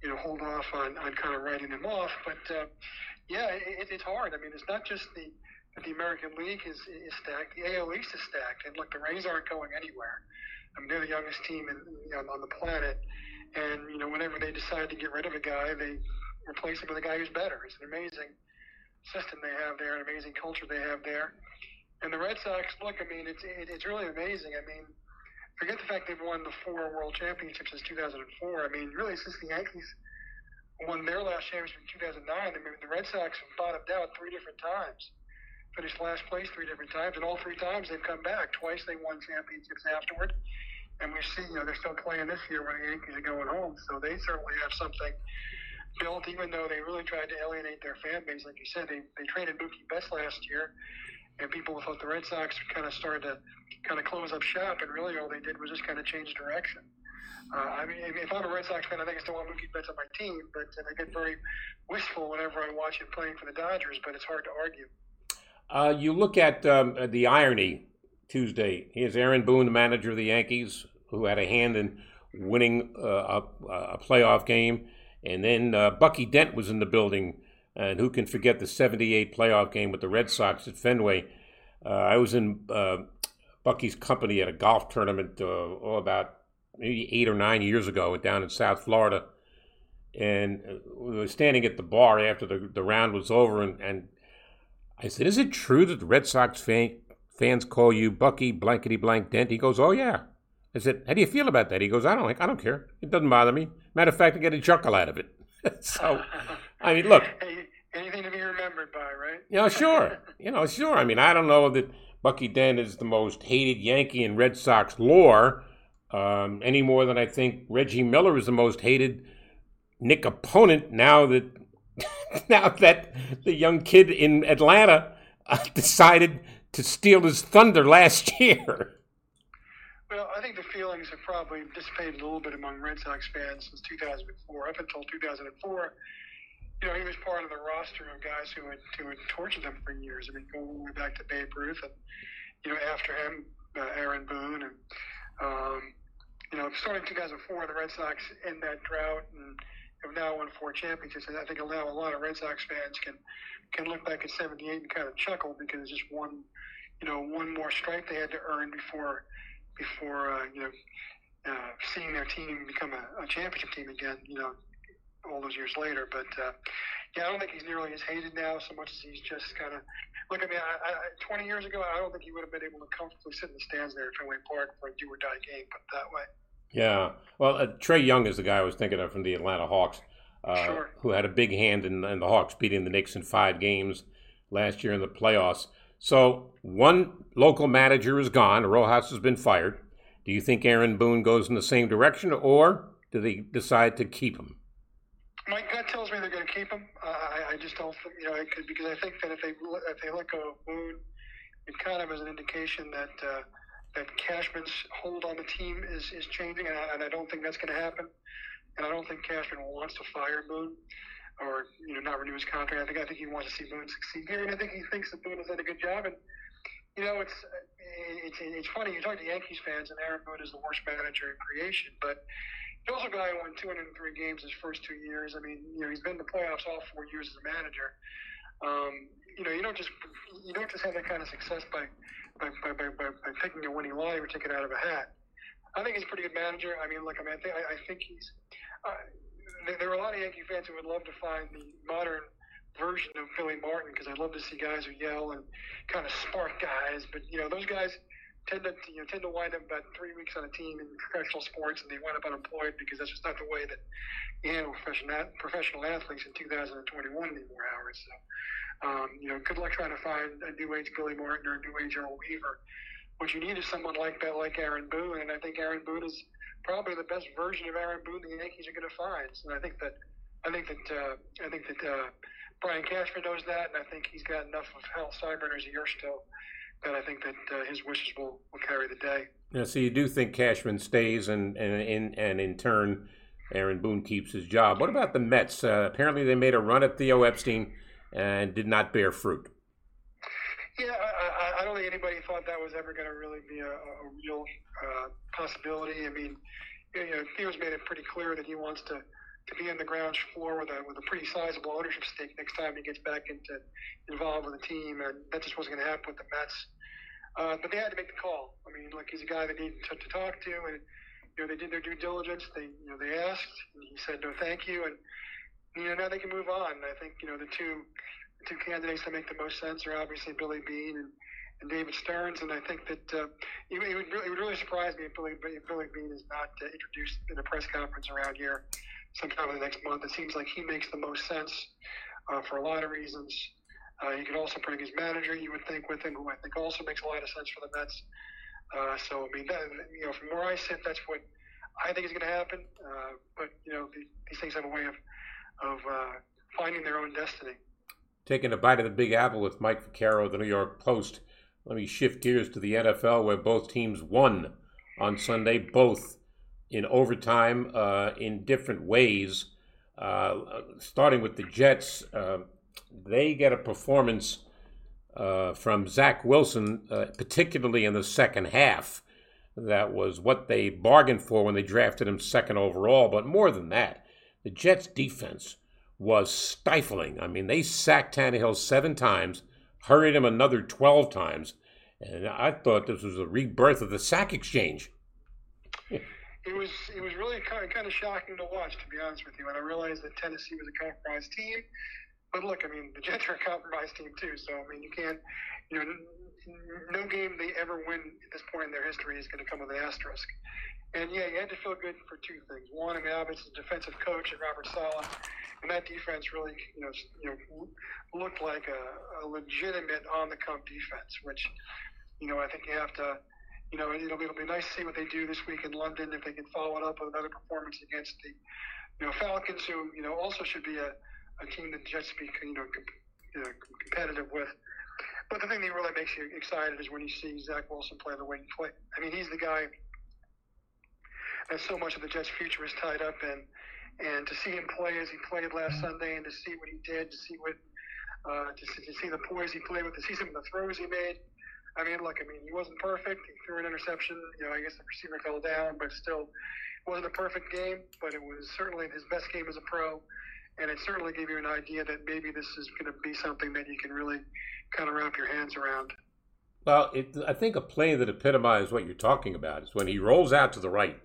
you know, hold off on, on kind of writing them off. But uh, yeah, it, it's hard. I mean, it's not just the the American League is, is stacked. The AL East is stacked, and look, the Rays aren't going anywhere. I mean, they're the youngest team in, you know, on the planet, and you know, whenever they decide to get rid of a guy, they replace him with a guy who's better. It's an amazing, system they have there, an amazing culture they have there. And the Red Sox, look, I mean, it's it, it's really amazing. I mean, forget the fact they've won the four World Championships since 2004. I mean, really, since the Yankees won their last championship in 2009, I mean, the Red Sox have bottomed out three different times, finished last place three different times, and all three times they've come back. Twice they won championships afterward, and we see, you know, they're still playing this year when the Yankees are going home, so they certainly have something built, even though they really tried to alienate their fan base. Like you said, they, they traded Mookie Betts last year, and people thought the Red Sox kind of started to kind of close up shop, and really all they did was just kind of change direction. Uh, I mean, if I'm a Red Sox fan, I think I still want Mookie Betts on my team, but I get very wistful whenever I watch him playing for the Dodgers. But it's hard to argue. Uh, you look at um, the irony Tuesday. Here's Aaron Boone, the manager of the Yankees, who had a hand in winning uh, a, a, playoff game, and then uh, Bucky Dent was in the building. And who can forget the '78 playoff game with the Red Sox at Fenway? Uh, I was in uh, Bucky's company at a golf tournament all about maybe eight or nine years ago down in South Florida. And uh, we were standing at the bar after the, the round was over, and, and I said, Is it true that the Red Sox fan, fans call you Bucky blankety blank dent? He goes, Oh, yeah. I said, How do you feel about that? He goes, I don't like, I don't care. It doesn't bother me. Matter of fact, I get a chuckle out of it. so, I mean, look. Anything to be remembered by, right? You know, sure. you know, sure. I mean, I don't know that Bucky Dent is the most hated Yankee in Red Sox lore um, any more than I think Reggie Miller is the most hated Knick opponent now that now that the young kid in Atlanta uh, decided to steal his thunder last year. Well, I think the feelings have probably dissipated a little bit among Red Sox fans since 2004. Up until 2004, you know, he was part of the roster of guys who had, who had tortured them for years. I mean, going way back to Babe Ruth, and you know, after him, uh, Aaron Boone, and um, you know, starting 2004, the Red Sox in that drought and have now won four championships. And I think now a lot of Red Sox fans can can look back at '78 and kind of chuckle because it's just one, you know, one more strike they had to earn before before uh, you know uh, seeing their team become a, a championship team again. You know, all those years later. But uh, yeah, I don't think he's nearly as hated now so much as he's just kind of look. I mean, I, I, 20 years ago, I don't think he would have been able to comfortably sit in the stands there at Fenway Park for a do or die game, put that way. Yeah, well, uh, Trae Young is the guy I was thinking of from the Atlanta Hawks, uh, sure. who had a big hand in, in the Hawks beating the Knicks in five games last year in the playoffs. So one local manager is gone. Rojas has been fired. Do you think Aaron Boone goes in the same direction, or do they decide to keep him? My gut tells me they're going to keep him. Uh, I, I, just don't, think, you know, I could, because I think that if they if they let go of Boone, it kind of is an indication that uh, that Cashman's hold on the team is, is changing, and I, and I don't think that's going to happen. And I don't think Cashman wants to fire Boone or you know not renew his contract. I think I think he wants to see Boone succeed here, and I think he thinks that Boone has done a good job. And you know, it's it's it's funny. You talk to Yankees fans, and Aaron Boone is the worst manager in creation, but he also a guy who won 203 games his first two years. I mean, you know, he's been in the playoffs all four years as a manager. Um, you know, you don't just you don't just have that kind of success by by, by, by, by picking a winning lottery ticket out of a hat. I think he's a pretty good manager. I mean, look, I mean, I think I, I think he's. Uh, there are a lot of Yankee fans who would love to find the modern version of Billy Martin because I'd love to see guys who yell and kind of spark guys. But you know, those guys tend to you know tend to wind up about three weeks on a team in professional sports, and they wind up unemployed because that's just not the way that you handle professional professional athletes in 2021 anymore, Howard. So, um, you know, good luck trying to find a new age Billy Martin or a new age Earl Weaver. What you need is someone like that, like Aaron Boone, and I think Aaron Boone is probably the best version of Aaron Boone the Yankees are going to find. And I think that I think that uh, I think that uh, Brian Cashman knows that, and I think he's got enough of Hal Steinbrenner's ear still that I think that uh, his wishes will, will carry the day. Yeah, so you do think Cashman stays, and and in and in turn, Aaron Boone keeps his job. What about the Mets? Uh, apparently, they made a run at Theo Epstein and did not bear fruit. Yeah, I, I don't think anybody thought that was ever going to really be a, a real uh, possibility. I mean, you know, Theo's made it pretty clear that he wants to to be on the ground floor with a with a pretty sizable ownership stake next time he gets back into involved with the team, and that just wasn't going to happen with the Mets. Uh, but they had to make the call. I mean, like he's a guy they needed to, to talk to, and you know they did their due diligence. They you know they asked, and he said no, thank you, and you know now they can move on. I think you know the two two candidates that make the most sense are obviously Billy Beane and, and David Stearns, and I think that uh, it, it, would really, it would really surprise me if Billy, if Billy Beane is not uh, introduced in a press conference around here sometime in the next month. It seems like he makes the most sense uh, for a lot of reasons. Uh, you could also bring his manager, you would think, with him, who I think also makes a lot of sense for the Mets. Uh, so, I mean, that, you know, from where I sit, that's what I think is going to happen. Uh, but, you know, the, these things have a way of, of uh, finding their own destiny. Taking a bite of the Big Apple with Mike Vaccaro of the New York Post. Let me shift gears to the NFL, where both teams won on Sunday, both in overtime uh, in different ways. Uh, starting with the Jets, uh, they get a performance uh, from Zach Wilson, uh, particularly in the second half. That was what they bargained for when they drafted him second overall. But more than that, the Jets' defense was stifling. I mean, they sacked Tannehill seven times, hurried him another 12 times, and I thought this was a rebirth of the sack exchange. it was it was really kind of, kind of shocking to watch, to be honest with you. And I realized that Tennessee was a compromised team, but look, I mean, the Jets are a compromised team too. So I mean, you can't, you know, no game they ever win at this point in their history is going to come with an asterisk. And yeah, you had to feel good for two things. One, I mean, obviously, defensive coach at Robert Saleh, and that defense really, you know, you know, looked like a, a legitimate on-the-come defense, which, you know, I think you have to, you know, it'll be, it'll be nice to see what they do this week in London if they can follow it up with another performance against the, you know, Falcons, who you know also should be a a team that Jets be you know, you know competitive with. But the thing that really makes you excited is when you see Zach Wilson play the way he played. I mean, he's the guy that so much of the Jets' future is tied up in. And to see him play as he played last Sunday, and to see what he did, to see what, uh, to, see, to see the poise he played with, to see some of the throws he made. I mean, look, I mean, he wasn't perfect. He threw an interception. You know, I guess the receiver fell down, but still, it wasn't a perfect game. But it was certainly his best game as a pro and it certainly gave you an idea that maybe this is going to be something that you can really kind of wrap your hands around. Well, it, I think a play that epitomizes what you're talking about is when he rolls out to the right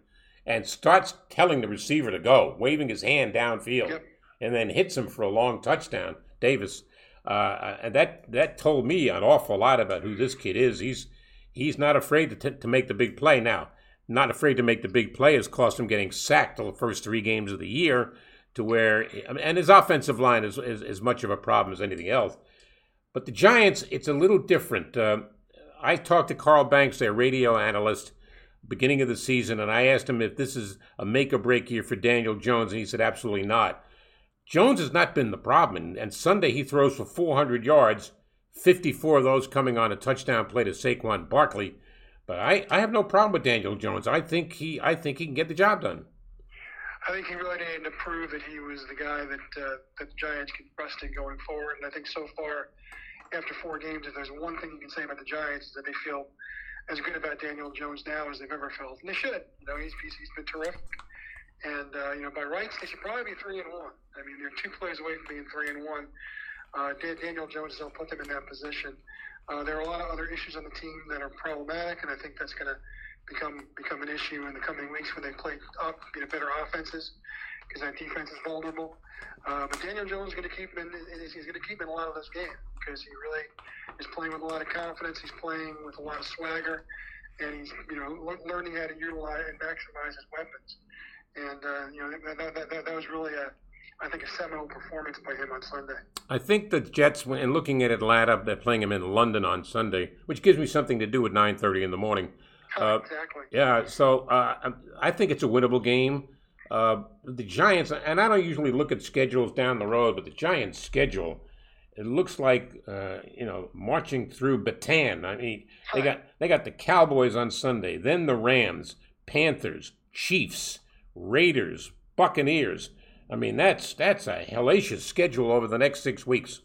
and starts telling the receiver to go, waving his hand downfield, yep. and then hits him for a long touchdown. Davis, uh, and that that told me an awful lot about who this kid is. He's he's not afraid to, t- to make the big play. Now, not afraid to make the big play has cost him getting sacked all the first three games of the year to where, and his offensive line is, is as much of a problem as anything else. But the Giants, it's a little different. Uh, I talked to Carl Banks, their radio analyst, beginning of the season, and I asked him if this is a make or break year for Daniel Jones, and he said absolutely not. Jones has not been the problem, and, and Sunday he throws for 400 yards, 54 of those coming on a touchdown play to Saquon Barkley. But I, I have no problem with Daniel Jones. I think he I think he can get the job done. I think he really needed to prove that he was the guy that uh, that the Giants could trust in going forward. And I think so far, after four games, if there's one thing you can say about the Giants is that they feel as good about Daniel Jones now as they've ever felt, and they should. You know, he's he's, been terrific. And uh, you know, by rights, they should probably be three and one. I mean, they're two plays away from being three and one. Uh, Daniel Jones has put them in that position. Uh, there are a lot of other issues on the team that are problematic, and I think that's going to become become an issue in the coming weeks when they play up, know, better offenses because that defense is vulnerable. Uh, but Daniel Jones is going to keep in. He's going to keep in a lot of those games because he really is playing with a lot of confidence. He's playing with a lot of swagger, and he's you know learning how to utilize and maximize his weapons. And uh, you know that, that, that, that was really a I think a seminal performance by him on Sunday. I think the Jets, and looking at Atlanta, they're playing him in London on Sunday, which gives me something to do at 9:30 in the morning. Uh, exactly. Yeah, so uh, I think it's a winnable game. Uh, the Giants, and I don't usually look at schedules down the road, but the Giants' schedule, it looks like uh, you know marching through Bataan. I mean, they got they got the Cowboys on Sunday, then the Rams, Panthers, Chiefs, Raiders, Buccaneers. I mean, that's that's a hellacious schedule over the next six weeks.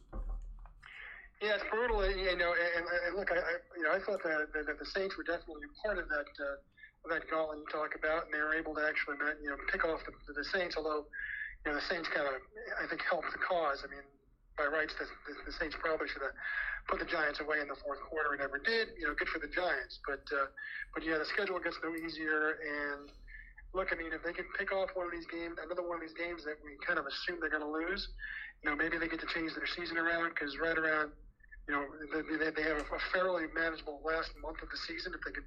Yeah, it's brutal. You know, and, and look, I, I, you know I thought that, that, the Saints were definitely part of that uh, that gauntlet you talk about, and they were able to actually you know pick off the, the Saints. Although you know the Saints kind of I think helped the cause. I mean, by rights, the, the, the Saints probably should have put the Giants away in the fourth quarter and never did. You know, good for the Giants, but uh, but yeah, the schedule gets no easier, and look, I mean, if they can pick off one of these games, another one of these games that we kind of assume they're going to lose, you know, maybe they get to change their season around because right around, you know, they, they have a fairly manageable last month of the season if they could,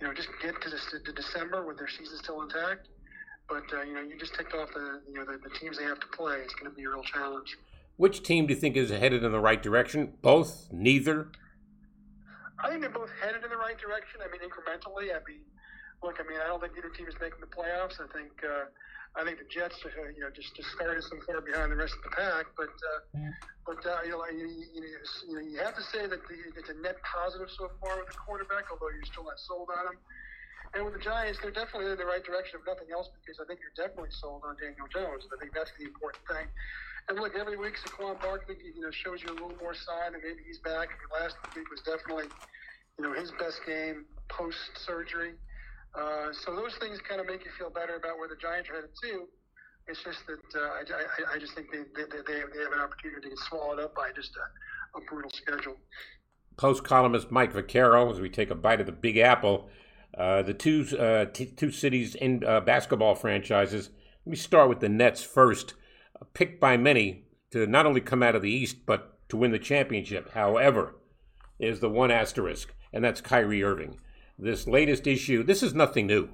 you know, just get to, this, to December with their season still intact. But uh, you know, you just ticked off the you know the, the teams they have to play. It's going to be a real challenge. Which team do you think is headed in the right direction? Both? Neither? I think they're both headed in the right direction. I mean, incrementally. I mean, look, I mean, I don't think either team is making the playoffs. I think, uh, I think the Jets, uh, you know, just, just started so far behind the rest of the pack. But, uh, yeah. but uh, you know, you, you, you, know, you have to say that the, it's a net positive so far with the quarterback, although you're still not sold on him. And with the Giants, they're definitely in the right direction, if nothing else, because I think you're definitely sold on Daniel Jones. I think that's the important thing. And look, every week Saquon Barkley, you know, shows you a little more sign that maybe he's back. I mean, last week was definitely, you know, his best game post surgery. Uh, so those things kind of make you feel better about where the Giants are headed too. It's just that uh, I, I, I, just think they, they, they, have, they have an opportunity to get swallowed up by just a, a brutal schedule. Post columnist Mike Vaccaro, as we take a bite of the Big Apple, uh, the two uh, t- two cities in uh, basketball franchises. Let me start with the Nets first, picked by many to not only come out of the East but to win the championship. However, is the one asterisk, and that's Kyrie Irving this latest issue, this is nothing new.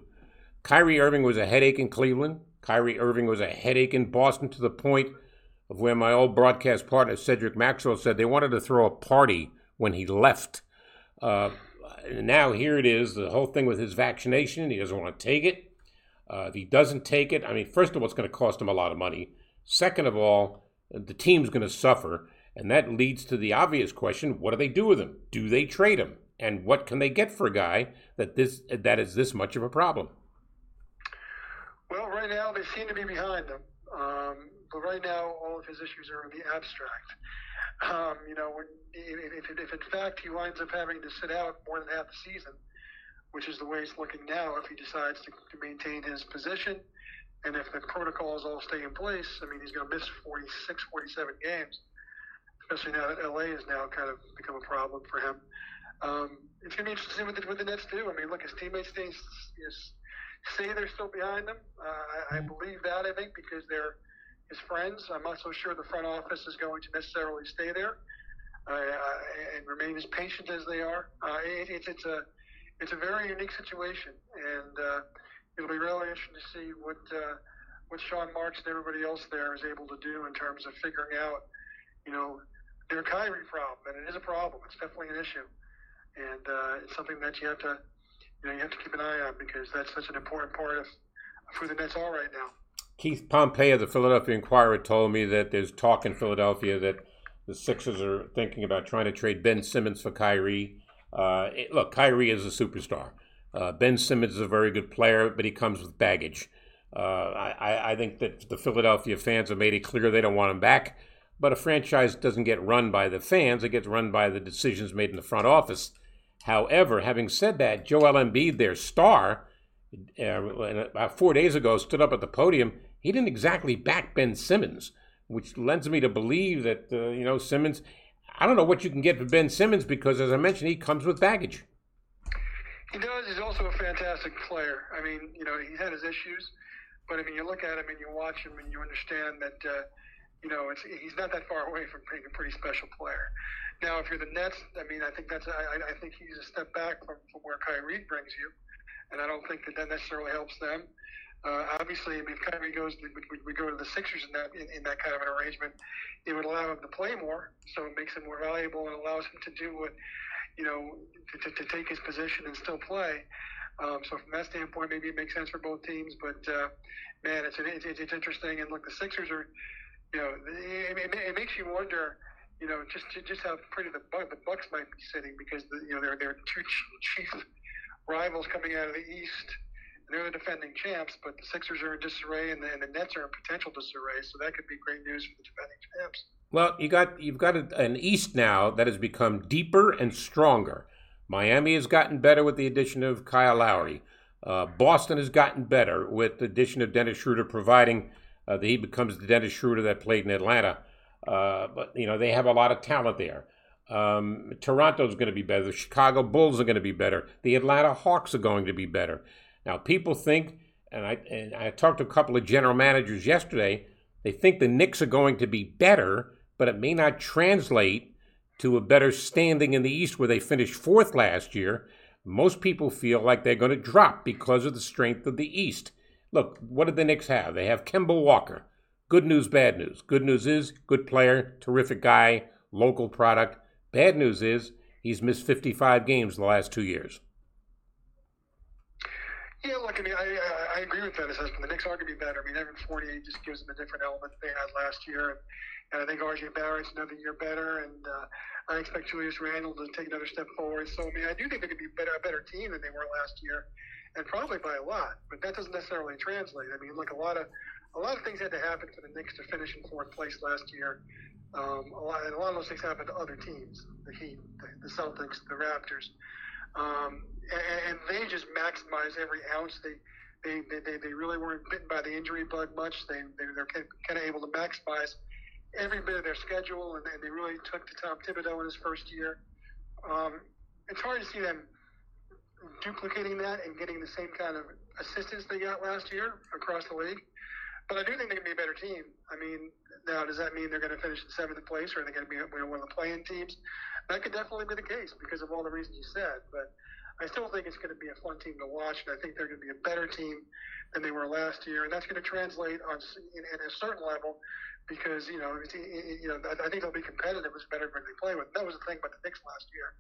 Kyrie Irving was a headache in Cleveland. Kyrie Irving was a headache in Boston to the point of where my old broadcast partner Cedric Maxwell said they wanted to throw a party when he left. Uh, now here it is, the whole thing with his vaccination. He doesn't want to take it. Uh, if he doesn't take it, I mean, first of all, it's going to cost him a lot of money. Second of all, the team's going to suffer. And that leads to the obvious question what do they do with him? Do they trade him? And what can they get for a guy that this that is this much of a problem? Well, right now they seem to be behind him, um, but right now all of his issues are in the abstract. Um, you know, when, if, if, if in fact he winds up having to sit out more than half the season, which is the way it's looking now, if he decides to, to maintain his position, and if the protocols all stay in place, I mean, he's going to miss 46, 47 games, especially now that LA has now kind of become a problem for him. Um, it's going to be interesting what the, what the Nets do. I mean, look, his teammates stay, say they're still behind him. Uh, I, I believe that, I think, because they're his friends. I'm not so sure the front office is going to necessarily stay there uh, and remain as patient as they are. Uh, it, it's, it's, a, it's a very unique situation, and uh, it'll be really interesting to see what, uh, what Sean Marks and everybody else there is able to do in terms of figuring out, you know, their Kyrie problem. And it is a problem. It's definitely an issue and uh, it's something that you have to, you know, you have to keep an eye on because that's such an important part of, of who the Nets are right now. Keith Pompey of the Philadelphia Inquirer told me that there's talk in Philadelphia that the Sixers are thinking about trying to trade Ben Simmons for Kyrie. Uh, it, look, Kyrie is a superstar. Uh, ben Simmons is a very good player, but he comes with baggage. Uh, I, I, think that the Philadelphia fans have made it clear they don't want him back. But a franchise doesn't get run by the fans; it gets run by the decisions made in the front office. However, having said that, Joel Embiid, their star, uh, about four days ago stood up at the podium. He didn't exactly back Ben Simmons, which lends me to believe that, uh, you know, Simmons, I don't know what you can get for Ben Simmons because, as I mentioned, he comes with baggage. He does. He's also a fantastic player. I mean, you know, he's had his issues, but I mean, you look at him and you watch him and you understand that, uh, you know, he's not that far away from being a pretty special player. Now, if you're the Nets, I mean, I think that's I, I think he's a step back from, from where Kyrie brings you, and I don't think that that necessarily helps them. Uh, obviously, if Kyrie goes, we, we go to the Sixers in that in, in that kind of an arrangement, it would allow him to play more, so it makes him more valuable and allows him to do what, you know, to, to, to take his position and still play. Um, so from that standpoint, maybe it makes sense for both teams. But uh, man, it's, it's it's interesting. And look, the Sixers are, you know, it, it, it makes you wonder you know, just just how pretty the the Bucks might be sitting because the, you know they're they're two chief rivals coming out of the East. They're the defending champs, but the Sixers are in disarray, and the, and the Nets are in potential disarray. So that could be great news for the defending champs. Well, you got you've got an East now that has become deeper and stronger. Miami has gotten better with the addition of Kyle Lowry. Uh, Boston has gotten better with the addition of Dennis Schroeder, providing uh, that he becomes the Dennis Schroeder that played in Atlanta. Uh, but you know they have a lot of talent there. Um, Toronto's going to be better. The Chicago Bulls are going to be better. The Atlanta Hawks are going to be better. Now people think and I and I talked to a couple of general managers yesterday. They think the Knicks are going to be better, but it may not translate to a better standing in the East where they finished fourth last year. Most people feel like they're going to drop because of the strength of the East. Look, what did the Knicks have? They have Kemba Walker. Good news, bad news. Good news is good player, terrific guy, local product. Bad news is he's missed 55 games the last two years. Yeah, look, I mean, I, I, agree with that assessment. The Knicks are going to be better. I mean, Evan Fournier just gives them a different element they had last year. And I think RJ Barrett's another year better. And uh, I expect Julius Randle to take another step forward. So, I mean, I do think they're going to be better, a better team than they were last year, and probably by a lot. But that doesn't necessarily translate. I mean, look, a lot of a lot of things had to happen for the Knicks to finish in fourth place last year. Um, a lot, and a lot of those things happened to other teams, the Heat, the, the Celtics, the Raptors, um, and, and, they just maximized every ounce. They, they, they, they really weren't bitten by the injury bug much. They, they they're kind of able to maximize every bit of their schedule, and, and they really took to Tom Thibodeau in his first year. Um, it's hard to see them duplicating that and getting the same kind of assistance they got last year across the league. But I do think they can be a better team. I mean, now does that mean they're going to finish in seventh place, or are they going to be one of the playing teams? That could definitely be the case because of all the reasons you said. But I still think it's going to be a fun team to watch, and I think they're going to be a better team than they were last year, and that's going to translate on in, in a certain level because you know it's, it, you know I think they'll be competitive as better when they play with. That was the thing about the Knicks last year.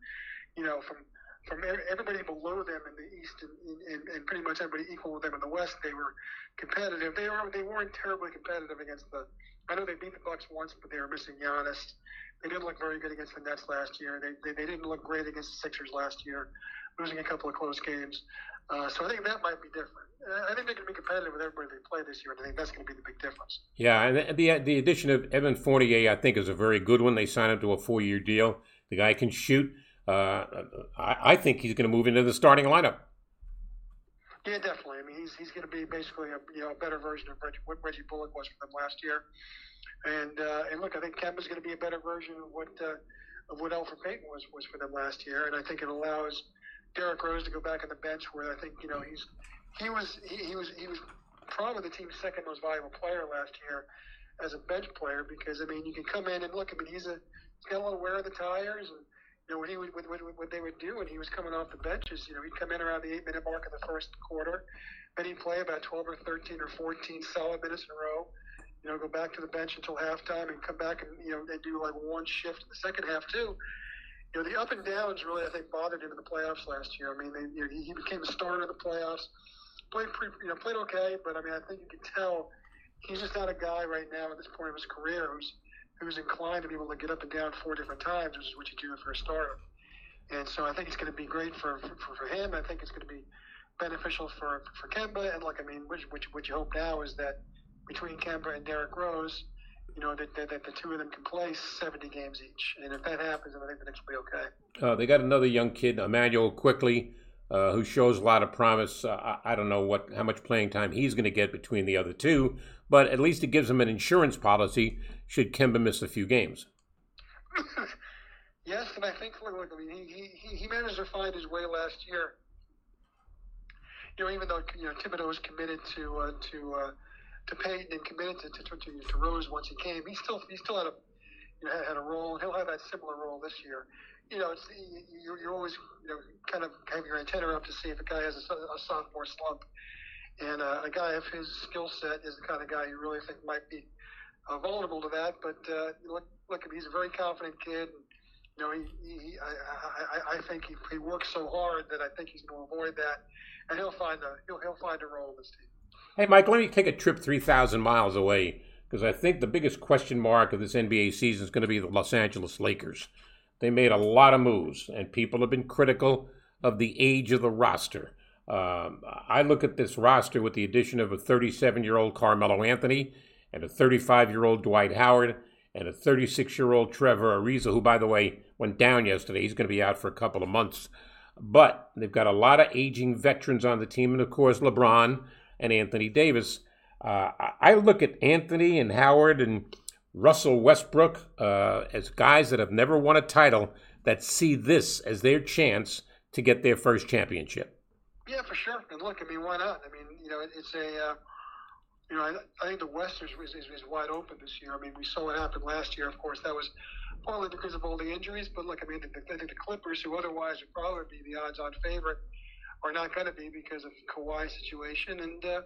You know, from from everybody below them in the East and, and, and pretty much everybody equal with them in the West, they were competitive. They were they weren't terribly competitive against the. I know they beat the Bucks once, but they were missing Giannis. They didn't look very good against the Nets last year. They, they, they didn't look great against the Sixers last year, losing a couple of close games. Uh, so I think that might be different. I think they can be competitive with everybody they play this year, and I think that's going to be the big difference. Yeah, and the the addition of Evan Fournier, I think, is a very good one. They signed him to a four year deal. The guy can shoot. Uh, I, I, think he's going to move into the starting lineup. Yeah, definitely. I mean, he's, he's going to be basically a you know a better version of Reggie, what Reggie Bullock was for them last year. And uh, and look, I think Kemba's going to be a better version of what uh, of what Elfrid Payton was was for them last year. And I think it allows Derrick Rose to go back on the bench, where I think you know he's he was he, he was he was probably the team's second most valuable player last year as a bench player because I mean you can come in and look. I mean he's a he's got a little wear of the tires and you know, what he would, what, what they would do when he was coming off the benches, you know, he'd come in around the eight minute mark of the first quarter, then he'd play about 12 or 13 or 14 solid minutes in a row, you know, go back to the bench until halftime and come back and, you know, they do like one shift in the second half too. You know, the up and downs really, I think, bothered him in the playoffs last year. I mean, they, you know, he, became a starter in the playoffs, played, pretty, you know, played okay, but I mean, I think you can tell he's just not a guy right now at this point of his career who's, who's inclined to be able to get up and down four different times, which is what you do for a starter. And so I think it's going to be great for, for, for him. I think it's going to be beneficial for, for Kemba. And look, I mean, which, which, what you hope now is that between Kemba and Derrick Rose, you know, that, that, that, the two of them can play 70 games each. And if that happens, I think the Knicks will be okay. Uh, they got another young kid, Immanuel Quickley. uh, who shows a lot of promise. Uh, I, I don't know what how much playing time he's going to get between the other two, but at least it gives him an insurance policy should Kemba miss a few games. yes, and I think look, I mean, he, he, he managed to find his way last year. You know, even though you know Thibodeau was committed to uh, to uh, to Payton and committed to, to, to, to Rose once he came, he still he still had a you know had a role, he'll have that similar role this year. You know, it's you're, you're always you know kind of have your antenna up to see if a guy has a, a sophomore slump, and uh, a guy of his skill set is the kind of guy you really think might be uh, vulnerable to that. But uh, look, look, he's a very confident kid. And, you know, he, he I, I, I think he, he works so hard that I think he's going to avoid that, and he'll find a he'll, he'll find a role in this team. Hey, Mike, let me take a trip three thousand miles away because I think the biggest question mark of this NBA season is going to be the Los Angeles Lakers. They made a lot of moves, and people have been critical of the age of the roster. Um, I look at this roster with the addition of a 37 year old Carmelo Anthony and a 35 year old Dwight Howard and a 36 year old Trevor Ariza, who, by the way, went down yesterday. He's going to be out for a couple of months. But they've got a lot of aging veterans on the team, and of course, LeBron and Anthony Davis. Uh, I look at Anthony and Howard and Russell Westbrook uh, as guys that have never won a title that see this as their chance to get their first championship. Yeah, for sure. And look, I mean, why not? I mean, you know, it's a, uh, you know, I, I think the West is, is, is wide open this year. I mean, we saw what happened last year. Of course, that was partly because of all the injuries. But look, I mean, the, I think the Clippers, who otherwise would probably be the odds-on favorite, are not going to be because of Kawhi situation. And uh,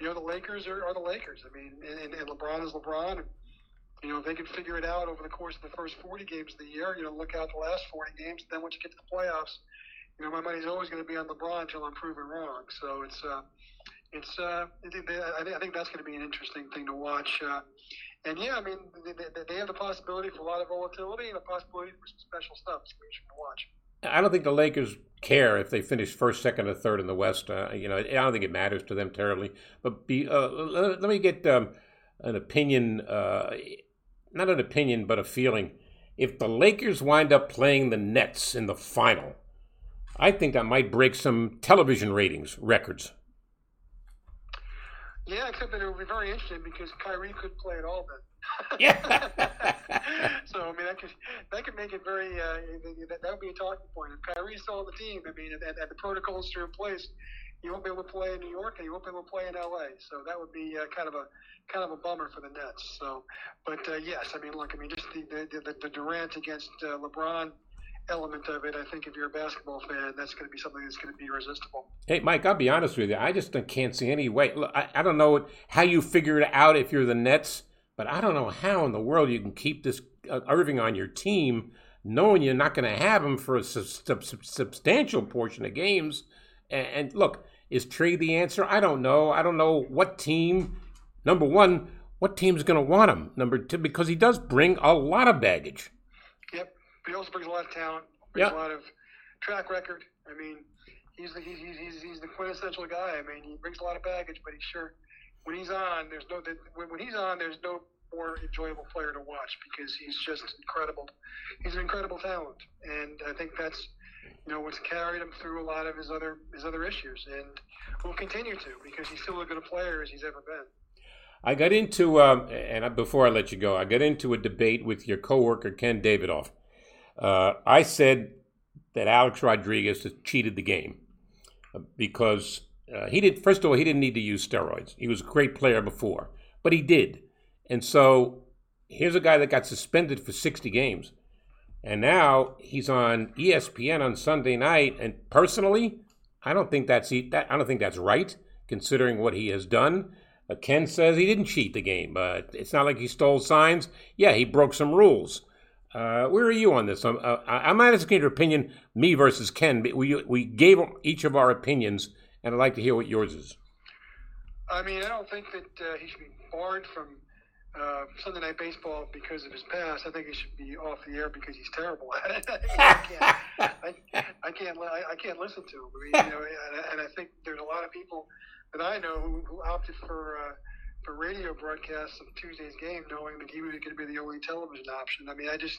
you know, the Lakers are, are the Lakers. I mean, and, and LeBron is LeBron. You know, if they can figure it out over the course of the first 40 games of the year, you know, look out the last 40 games. Then once you get to the playoffs, you know, my money's always going to be on LeBron until I'm proven wrong. So it's, uh, it's, uh, I think, that's going to be an interesting thing to watch. Uh, and yeah, I mean, they, have the possibility for a lot of volatility and a possibility for some special stuff. It's to watch. I don't think the Lakers care if they finish first, second, or third in the West. Uh, you know, I don't think it matters to them terribly. But be, uh, let, let, me get um, an opinion, uh, not an opinion, but a feeling. If the Lakers wind up playing the Nets in the final, I think that might break some television ratings records. Yeah, except that it would be very interesting because Kyrie could play at all then. yeah. so I mean, that could that could make it very. Uh, that, that would be a talking point. If Kyrie's still on the team, I mean, and the protocols are in place, you won't be able to play in New York, and you won't be able to play in LA. So that would be uh, kind of a kind of a bummer for the Nets. So, but uh, yes, I mean, look, I mean, just the the, the, the Durant against uh, LeBron element of it. I think if you're a basketball fan, that's going to be something that's going to be irresistible. Hey, Mike, I'll be honest with you. I just can't see any way. Look, I, I don't know how you figure it out if you're the Nets but I don't know how in the world you can keep this uh, Irving on your team, knowing you're not going to have him for a su- su- substantial portion of games. And, and look, is trade the answer? I don't know. I don't know what team. Number one, what team's going to want him? Number two, because he does bring a lot of baggage. But he also brings a lot of talent. Brings yep. a lot of track record. I mean, he's the he's, he's, he's the quintessential guy. I mean, he brings a lot of baggage, but he sure when he's on, there's no when he's on, there's no more enjoyable player to watch because he's just incredible. He's an incredible talent, and I think that's you know what's carried him through a lot of his other his other issues, and will continue to because he's still as good a player as he's ever been. I got into um, and before I let you go, I got into a debate with your coworker Ken Davidoff. Uh, I said that Alex Rodriguez cheated the game uh, because uh, he did. First of all, he didn't need to use steroids. He was a great player before, but he did. And so here's a guy that got suspended for 60 games, and now he's on ESPN on Sunday night. And personally, I don't think that's that. I don't think that's right, considering what he has done. Uh, Ken says he didn't cheat the game. Uh, it's not like he stole signs. Yeah, he broke some rules. Uh, where are you on this? I'm, uh, I'm not asking your opinion, me versus Ken. We, we gave each of our opinions and I'd like to hear what yours is. I mean, I don't think that uh, he should be barred from uh, Sunday Night Baseball because of his past. I think he should be off the air because he's terrible at it. I can't, I, I can't, I, I, can't listen to him. I mean, you know, and, and, I think there's a lot of people that I know who, who opted for uh, for radio broadcasts of Tuesday's game, knowing that he was going to be the only television option. I mean, I just,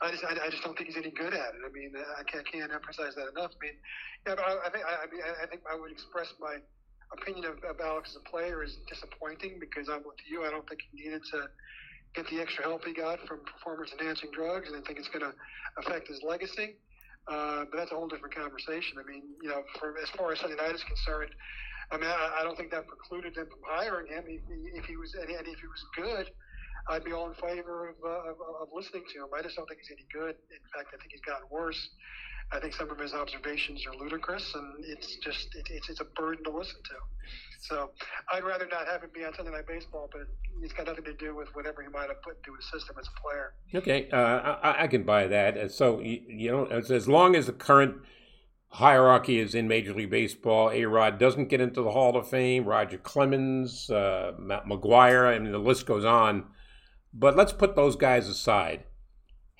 I just, I, just don't think he's any good at it. I mean, I can't, can't emphasize that enough. I mean, yeah, but I, I think, I, I mean, I think I would express my opinion of, of Alex as a player is disappointing because I'm with you. I don't think he needed to get the extra help he got from performance enhancing drugs, and I think it's going to affect his legacy. Uh, but that's a whole different conversation. I mean, you know, for as far as Sunday night is concerned, I mean, I, I don't think that precluded them from hiring him. If if he was and if he was good, I'd be all in favor of, uh, of, of listening to him. I just don't think he's any good. In fact, I think he's gotten worse. I think some of his observations are ludicrous, and it's just it, it's it's a burden to listen to. So I'd rather not have him be on Sunday Night Baseball, but it's got nothing to do with whatever he might have put into his system as a player. Okay, uh, I, I, can buy that. So you, you know, as, as long as the current hierarchy is in Major League Baseball. A Rod doesn't get into the Hall of Fame. Roger Clemens, uh, Matt McGwire, I mean, the list goes on. But let's put those guys aside.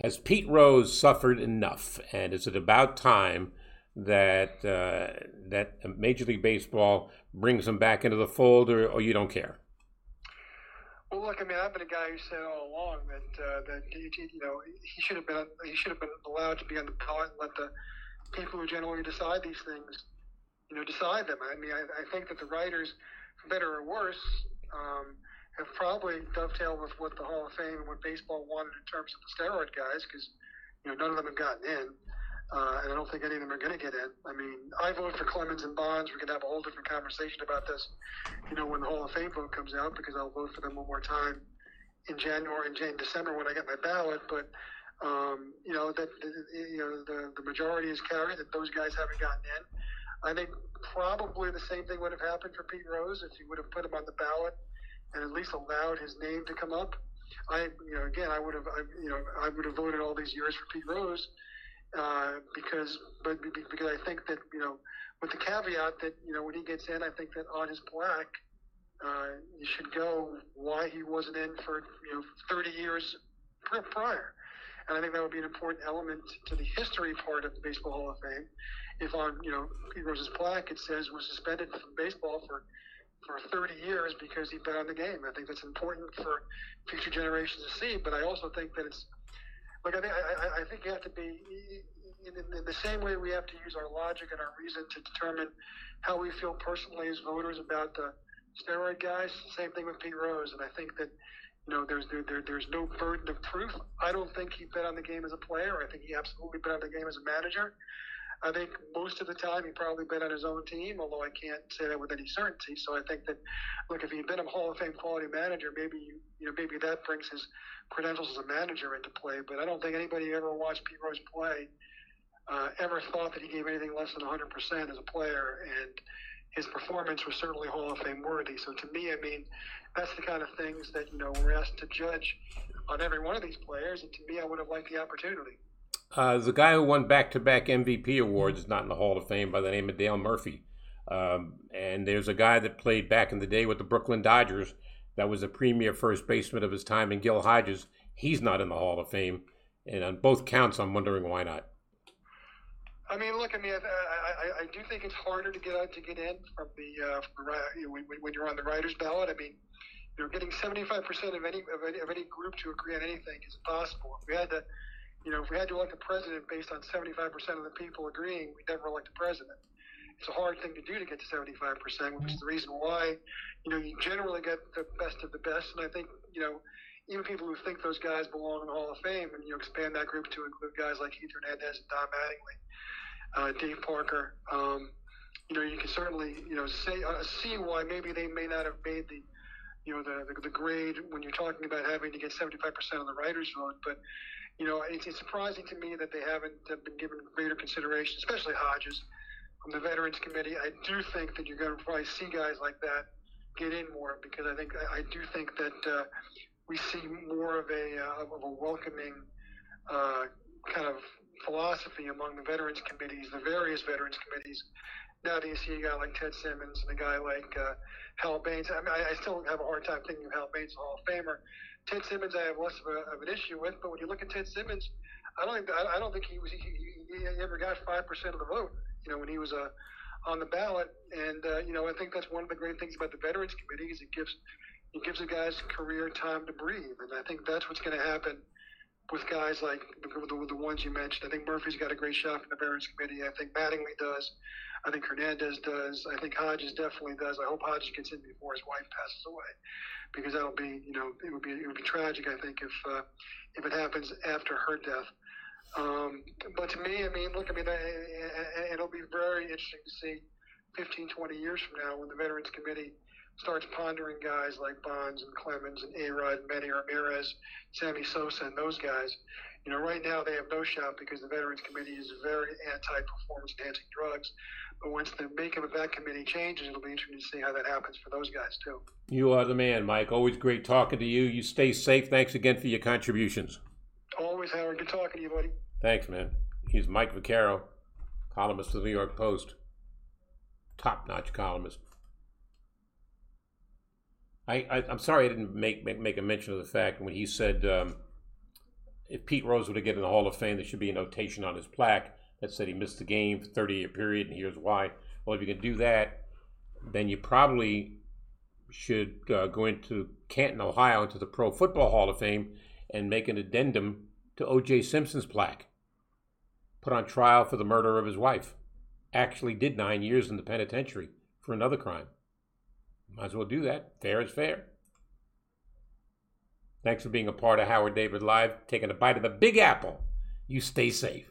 Has Pete Rose suffered enough? And is it about time that uh, that Major League Baseball brings him back into the fold, or, or, you don't care? Well, look, I mean, I've been a guy who said all along that uh, that he, you know he should have been he should have been allowed to be on the ballot and let the people who generally decide these things, you know, decide them. I mean, I, I think that the writers, for better or worse, um, have probably dovetailed with what the Hall of Fame and what baseball wanted in terms of the steroid guys, because you know none of them have gotten in. Uh, and I don't think any of them are going to get in. I mean, I vote for Clemens and Bonds. We can have a whole different conversation about this, you know, when the Hall of Fame vote comes out, because I'll vote for them one more time in January and in December when I get my ballot. But um, know that you know the the majority is carried that those guys haven't gotten in. I think probably the same thing would have happened for Pete Rose if he would have put him on the ballot and at least allowed his name to come up. I, you know, again, I would have, I, you know, I would have voted all these years for Pete Rose uh, because, but because I think that, you know, with the caveat that, you know, when he gets in, I think that on his plaque, uh, you should go why he wasn't in for, you know, 30 years prior. And I think that would be an important element to the history part of the Baseball Hall of Fame. If on, you know, Pete Rose's plaque it says was suspended from baseball for for 30 years because he bet on the game. I think that's important for future generations to see. But I also think that it's like I think I, I think you have to be in, in, the same way we have to use our logic and our reason to determine how we feel personally as voters about the steroid guys. Same thing with Pete Rose, and I think that know there's there, there, there's no burden of proof. I don't think he bet on the game as a player. I think he absolutely bet on the game as a manager. I think most of the time he probably bet on his own team, although I can't say that with any certainty. So I think that, look, if he'd been a Hall of Fame quality manager, maybe you, you know maybe that brings his credentials as a manager into play. But I don't think anybody ever watched Pete Rose play uh, ever thought that he gave anything less than 100% as a player, and his performance was certainly Hall of Fame worthy. So to me, I mean, that's the kind of things that you know we're asked to judge on every one of these players, and to me, I would have liked the opportunity. Uh, the guy who won back-to-back MVP awards is not in the Hall of Fame by the name of Dale Murphy. Um, and there's a guy that played back in the day with the Brooklyn Dodgers that was a premier first baseman of his time in Gil Hodges. He's not in the Hall of Fame. And on both counts, I'm wondering why not. I mean, look. I mean, I, I, I do think it's harder to get out to get in from the, uh, from the when, when you're on the writers' ballot. I mean, you know, getting 75% of any of any, of any group to agree on anything is impossible. If we had to you know, if we had to elect a president based on 75% of the people agreeing, we'd never elect a president. It's a hard thing to do to get to 75%, which is the reason why, you know, you generally get the best of the best. And I think, you know, even people who think those guys belong in the Hall of Fame, and you expand that group to include guys like Keith Hernandez and Don Mattingly, uh, Dave Parker. Um, you know, you can certainly, you know, say uh, see why maybe they may not have made the, you know, the, the the grade when you're talking about having to get 75% of the writers' vote, but you know, it's, it's surprising to me that they haven't been given greater consideration, especially Hodges from the Veterans Committee. I do think that you're going to probably see guys like that get in more because I think I, do think that uh, we see more of a uh, of a welcoming uh, kind of philosophy among the veterans committees, the various veterans committees. Now that you see a guy like Ted Simmons and a guy like uh, Hal Baines, I mean, I, I still have a hard time thinking of Hal Baines Hall of Famer Ted Simmons, I have less of, a, of an issue with. But when you look at Ted Simmons, I don't think I, don't think he was he, he, he ever got five percent of the vote. You know, when he was uh, on the ballot, and uh, you know, I think that's one of the great things about the Veterans Committee is it gives it gives a guy's career time to breathe, and I think that's what's going to happen with guys like the, the, ones you mentioned. I think Murphy's got a great shot from the Veterans Committee. I think Mattingly does. I think Hernandez does. I think Hodges definitely does. I hope Hodges gets in before his wife passes away because that'll be, you know, it would be it would be tragic. I think if uh, if it happens after her death. Um, but to me, I mean, look, I mean, it'll be very interesting to see 15, 20 years from now when the Veterans Committee starts pondering guys like Bonds and Clemens and A-Rod, and Manny Ramirez, Sammy Sosa, and those guys. You know, right now they have no shot because the Veterans Committee is very anti-performance enhancing drugs. But once the makeup of that committee changes, it'll be interesting to see how that happens for those guys too. You are the man, Mike. Always great talking to you. You stay safe. Thanks again for your contributions. Always, Howard. Good talking to you, buddy. Thanks, man. He's Mike Vaccaro, columnist for the New York Post. Top notch columnist. I, am sorry I didn't make, make, make a mention of the fact when he said um, if Pete Rose were to get in the Hall of Fame, there should be a notation on his plaque that said he missed the game for 30 year period, and here's why. Well, if you can do that, then you probably should uh, go into Canton, Ohio, into the Pro Football Hall of Fame and make an addendum to O.J. Simpson's plaque. Put on trial for the murder of his wife. Actually, did nine years in the penitentiary for another crime. Might as well do that. Fair is fair. Thanks for being a part of Howard David Live, taking a bite of the Big Apple. You stay safe.